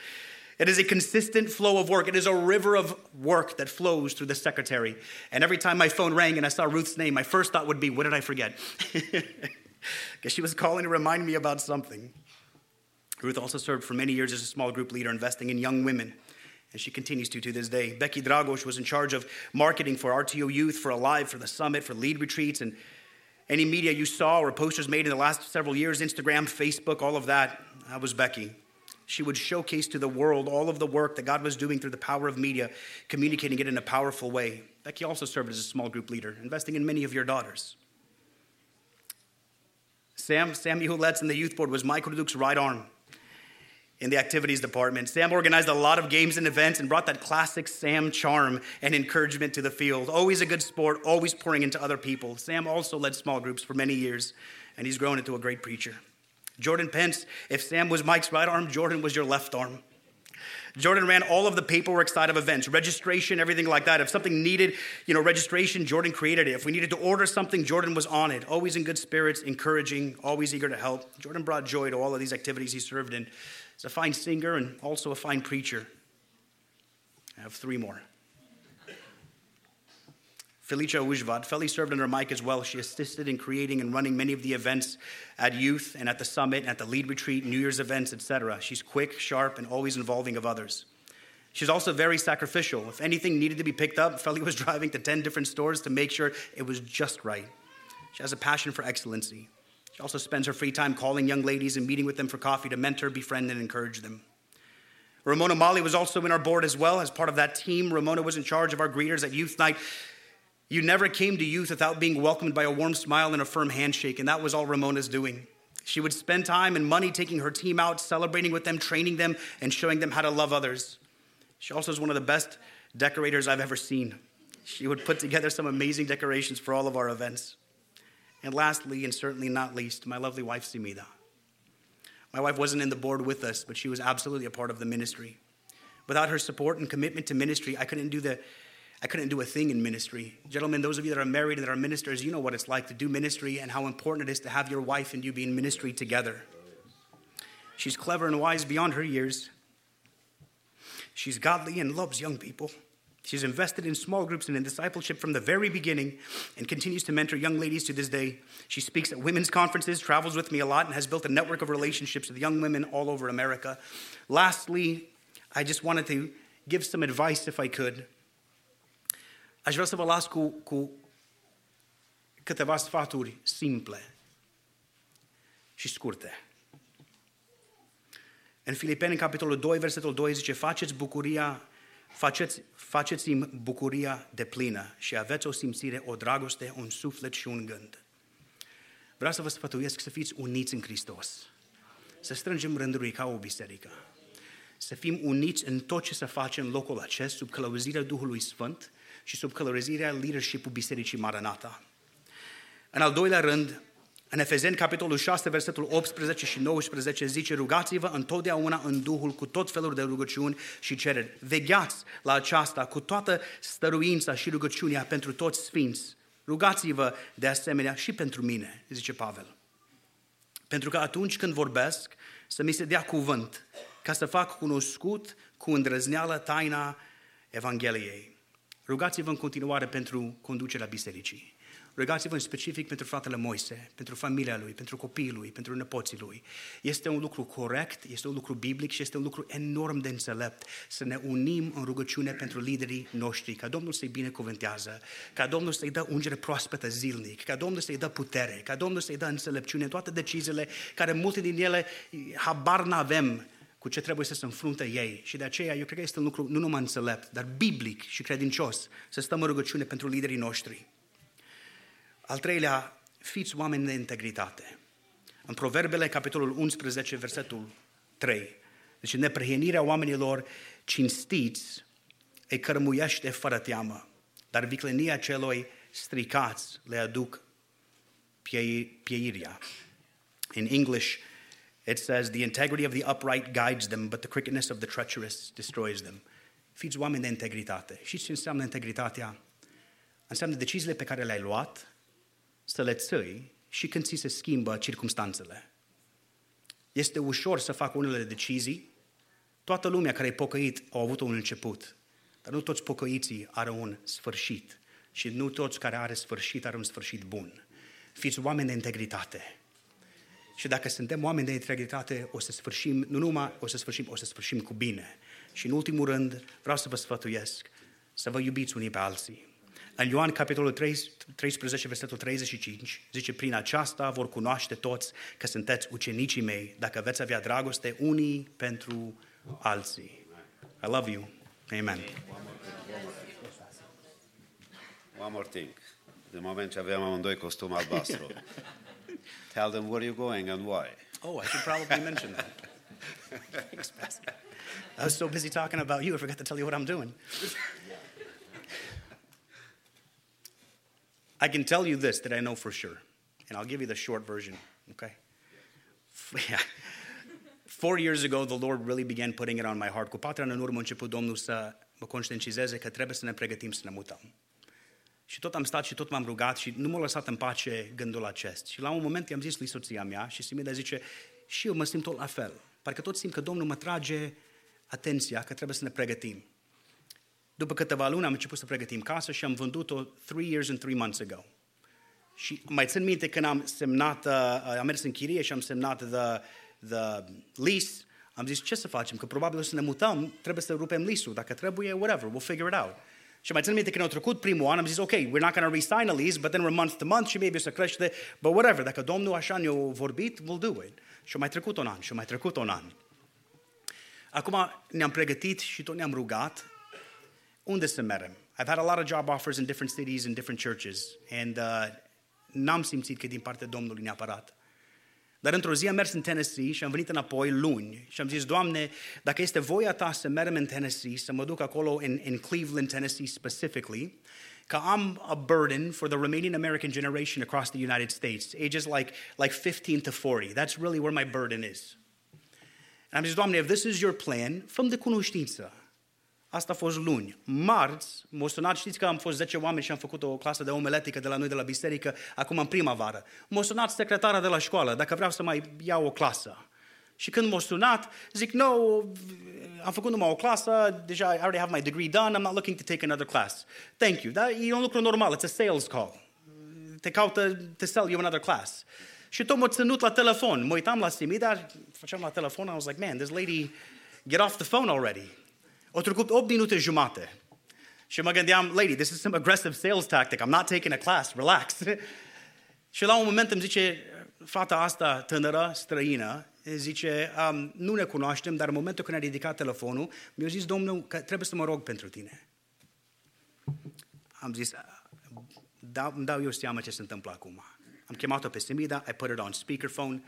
It is a consistent flow of work. It is a river of work that flows through the secretary. And every time my phone rang and I saw Ruth's name, my first thought would be, What did I forget? Because she was calling to remind me about something. Ruth also served for many years as a small group leader, investing in young women, and she continues to to this day. Becky Dragos was in charge of marketing for RTO Youth, for Alive, for the Summit, for lead retreats, and any media you saw or posters made in the last several years Instagram, Facebook, all of that that was Becky she would showcase to the world all of the work that God was doing through the power of media, communicating it in a powerful way. Becky also served as a small group leader, investing in many of your daughters. Sam, Sam Hewlett's in the youth board was Mike Hurduk's right arm in the activities department. Sam organized a lot of games and events and brought that classic Sam charm and encouragement to the field. Always a good sport, always pouring into other people. Sam also led small groups for many years, and he's grown into a great preacher. Jordan Pence, if Sam was Mike's right arm, Jordan was your left arm. Jordan ran all of the paperwork side of events, registration, everything like that. If something needed, you know, registration, Jordan created it. If we needed to order something, Jordan was on it. Always in good spirits, encouraging, always eager to help. Jordan brought joy to all of these activities he served in. He's a fine singer and also a fine preacher. I have three more. Felicia Ujvad. Feli served under Mike as well. She assisted in creating and running many of the events at youth and at the summit, and at the lead retreat, New Year's events, etc. She's quick, sharp, and always involving of others. She's also very sacrificial. If anything needed to be picked up, Feli was driving to 10 different stores to make sure it was just right. She has a passion for excellency. She also spends her free time calling young ladies and meeting with them for coffee to mentor, befriend, and encourage them. Ramona Mali was also in our board as well as part of that team. Ramona was in charge of our greeters at youth night. You never came to youth without being welcomed by a warm smile and a firm handshake, and that was all Ramona's doing. She would spend time and money taking her team out, celebrating with them, training them, and showing them how to love others. She also is one of the best decorators I've ever seen. She would put together some amazing decorations for all of our events. And lastly, and certainly not least, my lovely wife, Simida. My wife wasn't in the board with us, but she was absolutely a part of the ministry. Without her support and commitment to ministry, I couldn't do the I couldn't do a thing in ministry. Gentlemen, those of you that are married and that are ministers, you know what it's like to do ministry and how important it is to have your wife and you be in ministry together. She's clever and wise beyond her years. She's godly and loves young people. She's invested in small groups and in discipleship from the very beginning and continues to mentor young ladies to this day. She speaks at women's conferences, travels with me a lot, and has built a network of relationships with young women all over America. Lastly, I just wanted to give some advice, if I could, Aș vrea să vă las cu, cu câteva sfaturi simple și scurte. În Filipeni, în capitolul 2, versetul 2, zice, faceți bucuria, faceți, faceți-mi bucuria de plină și aveți o simțire, o dragoste, un suflet și un gând. Vreau să vă sfătuiesc să fiți uniți în Hristos. Să strângem rândurii ca o biserică. să fim uniți în tot ce se face în locul acest, sub călăuzirea Duhului Sfânt și sub călăuzirea leadership-ul Bisericii Maranata. În al doilea rând, în Efezeni, capitolul 6, versetul 18 și 19, zice, rugați-vă întotdeauna în Duhul cu tot felul de rugăciuni și cereri. Vegheați la aceasta cu toată stăruința și rugăciunea pentru toți sfinți. Rugați-vă de asemenea și pentru mine, zice Pavel. Pentru că atunci când vorbesc, să mi se dea cuvânt, ca să fac cunoscut cu îndrăzneală taina Evangheliei. Rugați-vă în continuare pentru conducerea bisericii. Rugați-vă în specific pentru fratele Moise, pentru familia lui, pentru copiii lui, pentru nepoții lui. Este un lucru corect, este un lucru biblic și este un lucru enorm de înțelept să ne unim în rugăciune pentru liderii noștri, ca Domnul să-i binecuvântează, ca Domnul să-i dă ungere proaspătă zilnic, ca Domnul să-i dă putere, ca Domnul să-i dă înțelepciune, toate deciziile care multe din ele habar n-avem cu ce trebuie să se înfrunte ei. Și de aceea eu cred că este un lucru nu numai înțelept, dar biblic și credincios să stăm în rugăciune pentru liderii noștri. Al treilea, fiți oameni de integritate. În Proverbele, capitolul 11, versetul 3, deci neprehenirea oamenilor cinstiți îi cărmuiește fără teamă, dar viclenia celor stricați le aduc pieiria. In English, it says, The integrity of the upright guides them, but the crookedness of the treacherous destroys them. Fiți oameni de integritate. Și ce înseamnă integritatea? Înseamnă deciziile pe care le-ai luat, să le ții și când ți se schimbă circumstanțele. Este ușor să fac unele decizii. Toată lumea care e pocăit au avut un început, dar nu toți pocăiții are un sfârșit și nu toți care are sfârșit are un sfârșit bun. Fiți oameni de integritate. Și dacă suntem oameni de integritate, o să sfârșim, nu numai o să sfârșim, o să sfârșim cu bine. Și în ultimul rând, vreau să vă sfătuiesc să vă iubiți unii pe alții. În Ioan, capitolul 13, versetul 35, zice, prin aceasta vor cunoaște toți că sunteți ucenicii mei, dacă veți avea dragoste unii pentru alții. I love you. Amen. One more thing. De moment ce aveam amândoi costum albastru. Tell them where you're going and why. Oh, I should probably mention that. Thanks, Pastor. I was so busy talking about you, I forgot to tell you what I'm doing. I can tell you this that I know for sure, and I'll give you the short version, okay? Yeah. Four years ago, the Lord really began putting it on my heart. Cu patru ani în urmă început Domnul să mă conștientizeze că trebuie să ne pregătim să ne mutăm. Și tot am stat și tot m-am rugat și nu m-a lăsat în pace gândul acest. Și la un moment i-am zis lui soția mea și Simida zice, și eu mă simt tot la fel. Parcă tot simt că Domnul mă trage atenția că trebuie să ne pregătim. După câteva luni am început să pregătim casa și am vândut-o three years and three months ago. Și mai țin minte când am semnat, uh, am mers în chirie și am semnat the, the lease, am zis ce să facem, că probabil o să ne mutăm, trebuie să rupem lease-ul, dacă trebuie, whatever, we'll figure it out. Și mai țin minte când au trecut primul an, am zis, ok, we're not going to resign a lease, but then we're month to month și maybe o să crește, but whatever, dacă Domnul așa ne-a vorbit, we'll do it. Și mai trecut un an, și mai trecut un an. Acum ne-am pregătit și tot ne-am rugat unde să mergem. I've had a lot of job offers in different cities and different churches and uh, n-am simțit că din partea Domnului neapărat. Dar într-o zi am mers în Tennessee și am venit înapoi luni și am zis, Doamne, dacă este voia Ta să mergem în Tennessee, să mă duc acolo in, in Cleveland, Tennessee specifically, că am a burden for the remaining American generation across the United States, ages like, like 15 to 40. That's really where my burden is. And am zis, Doamne, if this is your plan, făm de cunoștință. Asta a fost luni. Marți, m-a sunat, știți că am fost 10 oameni și am făcut o clasă de omeletică de la noi de la biserică, acum în primăvară. M-a sunat secretara de la școală, dacă vreau să mai iau o clasă. Și când m-a sunat, zic, no, am făcut numai o clasă, deja I already have my degree done, I'm not looking to take another class. Thank you. Da? E un lucru normal, it's a sales call. Te caută to sell you another class. Și tot m-a ținut la telefon. Mă uitam la Simi, dar făceam la telefon, I was like, man, this lady, get off the phone already. O trecut 8 minute jumate. Și mă gândeam, lady, this is some aggressive sales tactic. I'm not taking a class, relax. și la un moment îmi zice, fata asta tânără, străină, zice, um, nu ne cunoaștem, dar în momentul când a ridicat telefonul, mi-a zis, domnul, că trebuie să mă rog pentru tine. Am zis, dau, îmi dau eu seama ce se întâmplă acum. Am chemat-o pe Semida, I put it on speakerphone,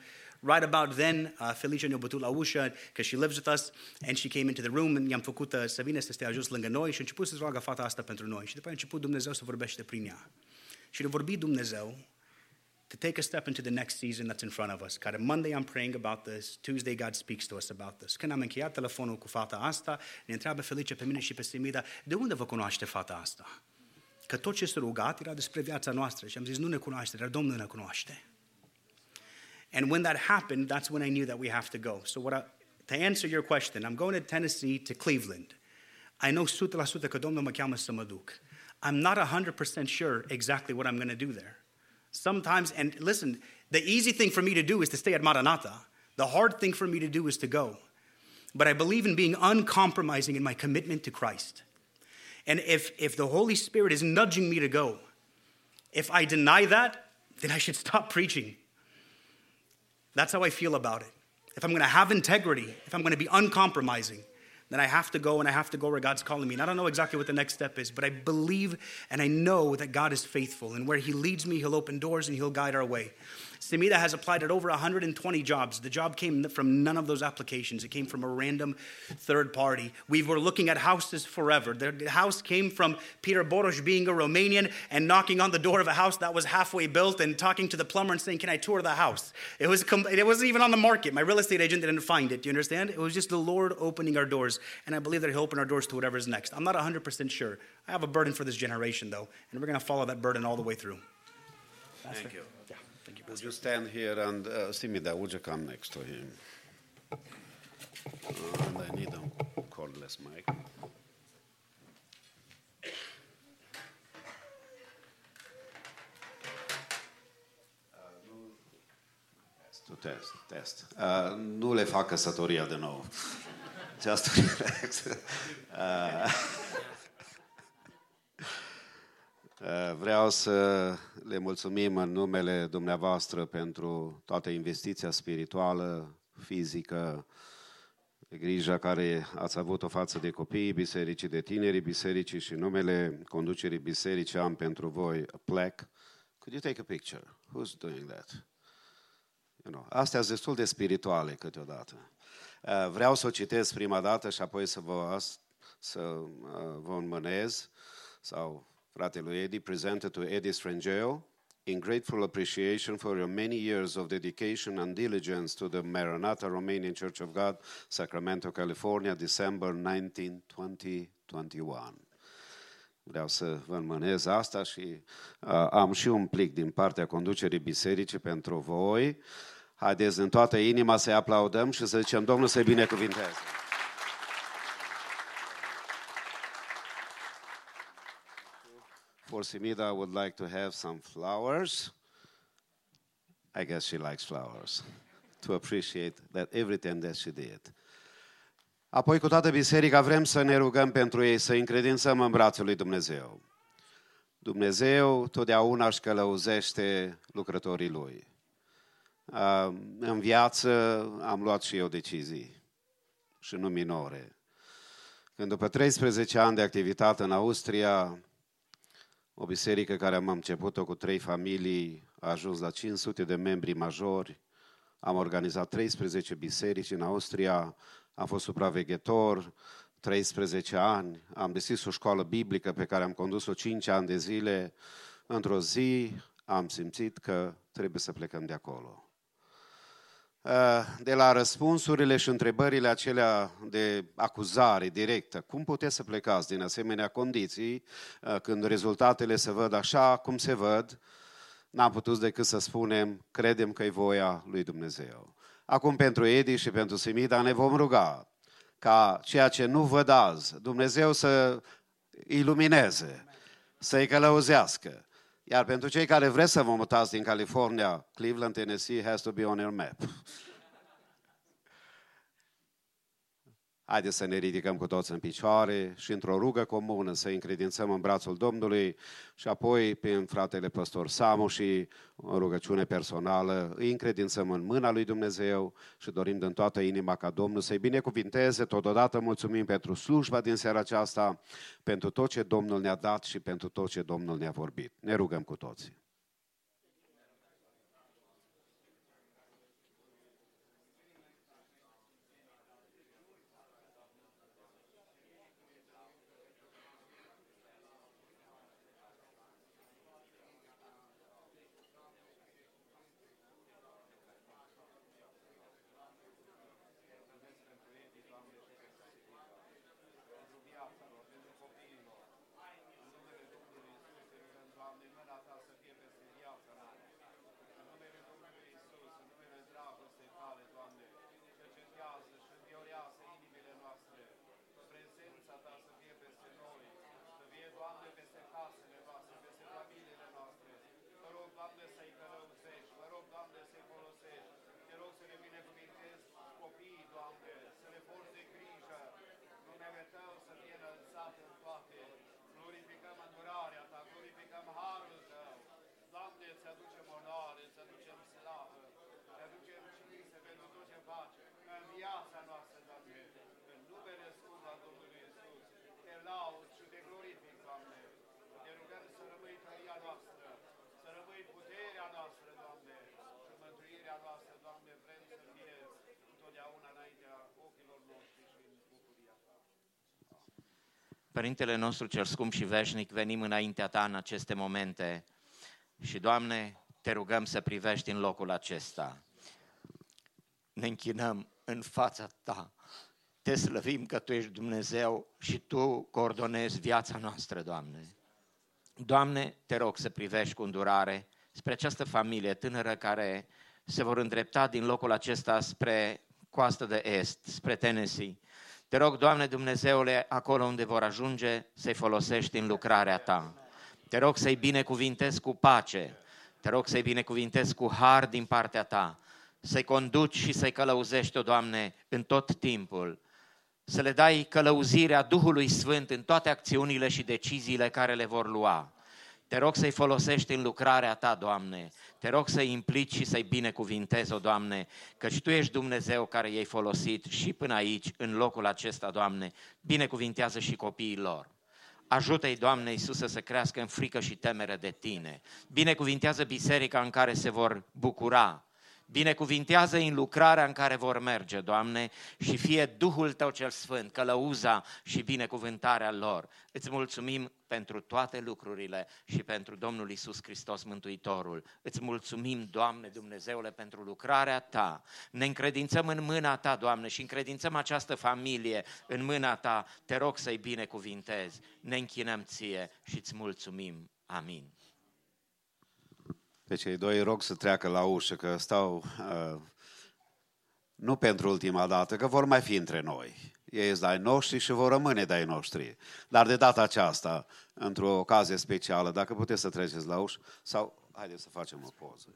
Right about then, uh, Felicia ne-a bătut la ușă, because she lives with us, and she came into the room, and i-am făcut uh, să vină să stea jos lângă noi și a început să roagă fata asta pentru noi. Și după aia a început Dumnezeu să vorbește prin ea. Și ne-a vorbit Dumnezeu to take a step into the next season that's in front of us. Care Monday I'm praying about this, Tuesday God speaks to us about this. Când am încheiat telefonul cu fata asta, ne întreabă Felice pe mine și pe Semida, de unde vă cunoaște fata asta? Că tot ce s-a rugat era despre viața noastră și am zis, nu ne cunoaște, dar Domnul ne cunoaște. And when that happened, that's when I knew that we have to go. So what I, to answer your question, I'm going to Tennessee to Cleveland. I know 100% că Domnul mă cheamă să mă duc. I'm not 100% sure exactly what I'm going to do there. Sometimes, and listen, the easy thing for me to do is to stay at Maranatha. The hard thing for me to do is to go. But I believe in being uncompromising in my commitment to Christ. And if, if the Holy Spirit is nudging me to go, if I deny that, then I should stop preaching. That's how I feel about it. If I'm going to have integrity, if I'm going to be uncompromising, then I have to go and I have to go where God's calling me. And I don't know exactly what the next step is, but I believe and I know that God is faithful. And where He leads me, He'll open doors and He'll guide our way. Semida has applied at over 120 jobs. The job came from none of those applications. It came from a random third party. We were looking at houses forever. The house came from Peter Boros being a Romanian and knocking on the door of a house that was halfway built and talking to the plumber and saying, "Can I tour the house?" It was it wasn't even on the market. My real estate agent didn't find it. Do you understand? It was just the Lord opening our doors, and I believe that He'll open our doors to whatever's next. I'm not 100% sure. I have a burden for this generation though, and we're going to follow that burden all the way through. Thank you. Would you stand here and uh, Simida, would you come next to him? Uh, and I need a cordless mic. To test, test. Uh, nu le fac căsătoria de nou. Just relax. Uh, Uh, Vreau să le mulțumim în numele dumneavoastră pentru toată investiția spirituală, fizică, grija care ați avut-o față de copiii bisericii, de tinerii bisericii și în numele conducerii bisericii am pentru voi a plaque. Could you take a picture? Who's doing that? You know, astea sunt destul de spirituale câteodată. Uh, Vreau să o citesc prima dată și apoi să vă, să uh, vă înmânez sau fratele Eddie, presented to Eddie Strangeo, in grateful appreciation for your many years of dedication and diligence to the Maranatha Romanian Church of God, Sacramento, California, December 19, 2021. Vreau să vă înmânez asta și uh, am și un plic din partea conducerii bisericii pentru voi. Haideți în toată inima să-i aplaudăm și să zicem Domnul să-i binecuvinteze. For Simida, I would like to have some flowers. I guess she likes flowers to appreciate that everything that she did. Apoi, cu toată biserica, vrem să ne rugăm pentru ei, să încredințăm în brațul lui Dumnezeu. Dumnezeu totdeauna își călăuzește lucrătorii lui. În viață am luat și eu decizii, și nu minore. Când după 13 ani de activitate în Austria, o biserică care am început-o cu trei familii, a ajuns la 500 de membri majori. Am organizat 13 biserici în Austria, am fost supraveghetor 13 ani, am deschis o școală biblică pe care am condus-o 5 ani de zile. Într-o zi am simțit că trebuie să plecăm de acolo. De la răspunsurile și întrebările acelea de acuzare directă, cum puteți să plecați din asemenea condiții când rezultatele se văd așa cum se văd, n-am putut decât să spunem, credem că e voia lui Dumnezeu. Acum pentru Edi și pentru Simida ne vom ruga ca ceea ce nu văd azi, Dumnezeu să ilumineze, să-i călăuzească. Iar pentru cei care vreți să vă mutați din California, Cleveland, Tennessee has to be on your map. Haideți să ne ridicăm cu toți în picioare și într-o rugă comună să încredințăm în brațul Domnului și apoi prin fratele păstor Samu și o rugăciune personală îi încredințăm în mâna lui Dumnezeu și dorim din toată inima ca Domnul să-i binecuvinteze. Totodată mulțumim pentru slujba din seara aceasta, pentru tot ce Domnul ne-a dat și pentru tot ce Domnul ne-a vorbit. Ne rugăm cu toții. Părintele nostru cel scump și veșnic, venim înaintea Ta în aceste momente și, Doamne, te rugăm să privești în locul acesta. Ne închinăm în fața Ta. Te slăvim că Tu ești Dumnezeu și Tu coordonezi viața noastră, Doamne. Doamne, te rog să privești cu îndurare spre această familie tânără care se vor îndrepta din locul acesta spre coastă de est, spre Tennessee. Te rog, Doamne Dumnezeule, acolo unde vor ajunge, să-i folosești în lucrarea Ta. Te rog să-i binecuvintezi cu pace, te rog să-i binecuvintezi cu har din partea Ta, să-i conduci și să-i călăuzești, o Doamne, în tot timpul, să le dai călăuzirea Duhului Sfânt în toate acțiunile și deciziile care le vor lua. Te rog să-i folosești în lucrarea ta, Doamne. Te rog să-i implici și să-i binecuvintezi, o Doamne, căci Tu ești Dumnezeu care i-ai folosit și până aici, în locul acesta, Doamne. Binecuvintează și copiii lor. Ajută-i, Doamne Iisus, să crească în frică și temere de Tine. Binecuvintează biserica în care se vor bucura, Binecuvintează în lucrarea în care vor merge, Doamne, și fie Duhul Tău cel Sfânt, călăuza și binecuvântarea lor. Îți mulțumim pentru toate lucrurile și pentru Domnul Isus Hristos Mântuitorul. Îți mulțumim, Doamne Dumnezeule, pentru lucrarea Ta. Ne încredințăm în mâna Ta, Doamne, și încredințăm această familie în mâna Ta. Te rog să-i binecuvintezi. Ne închinăm Ție și îți mulțumim. Amin. Pe cei doi rog să treacă la ușă, că stau uh, nu pentru ultima dată, că vor mai fi între noi. Ei sunt ai noștri și vor rămâne de ai noștri. Dar de data aceasta, într-o ocazie specială, dacă puteți să treceți la ușă, sau haideți să facem o poză.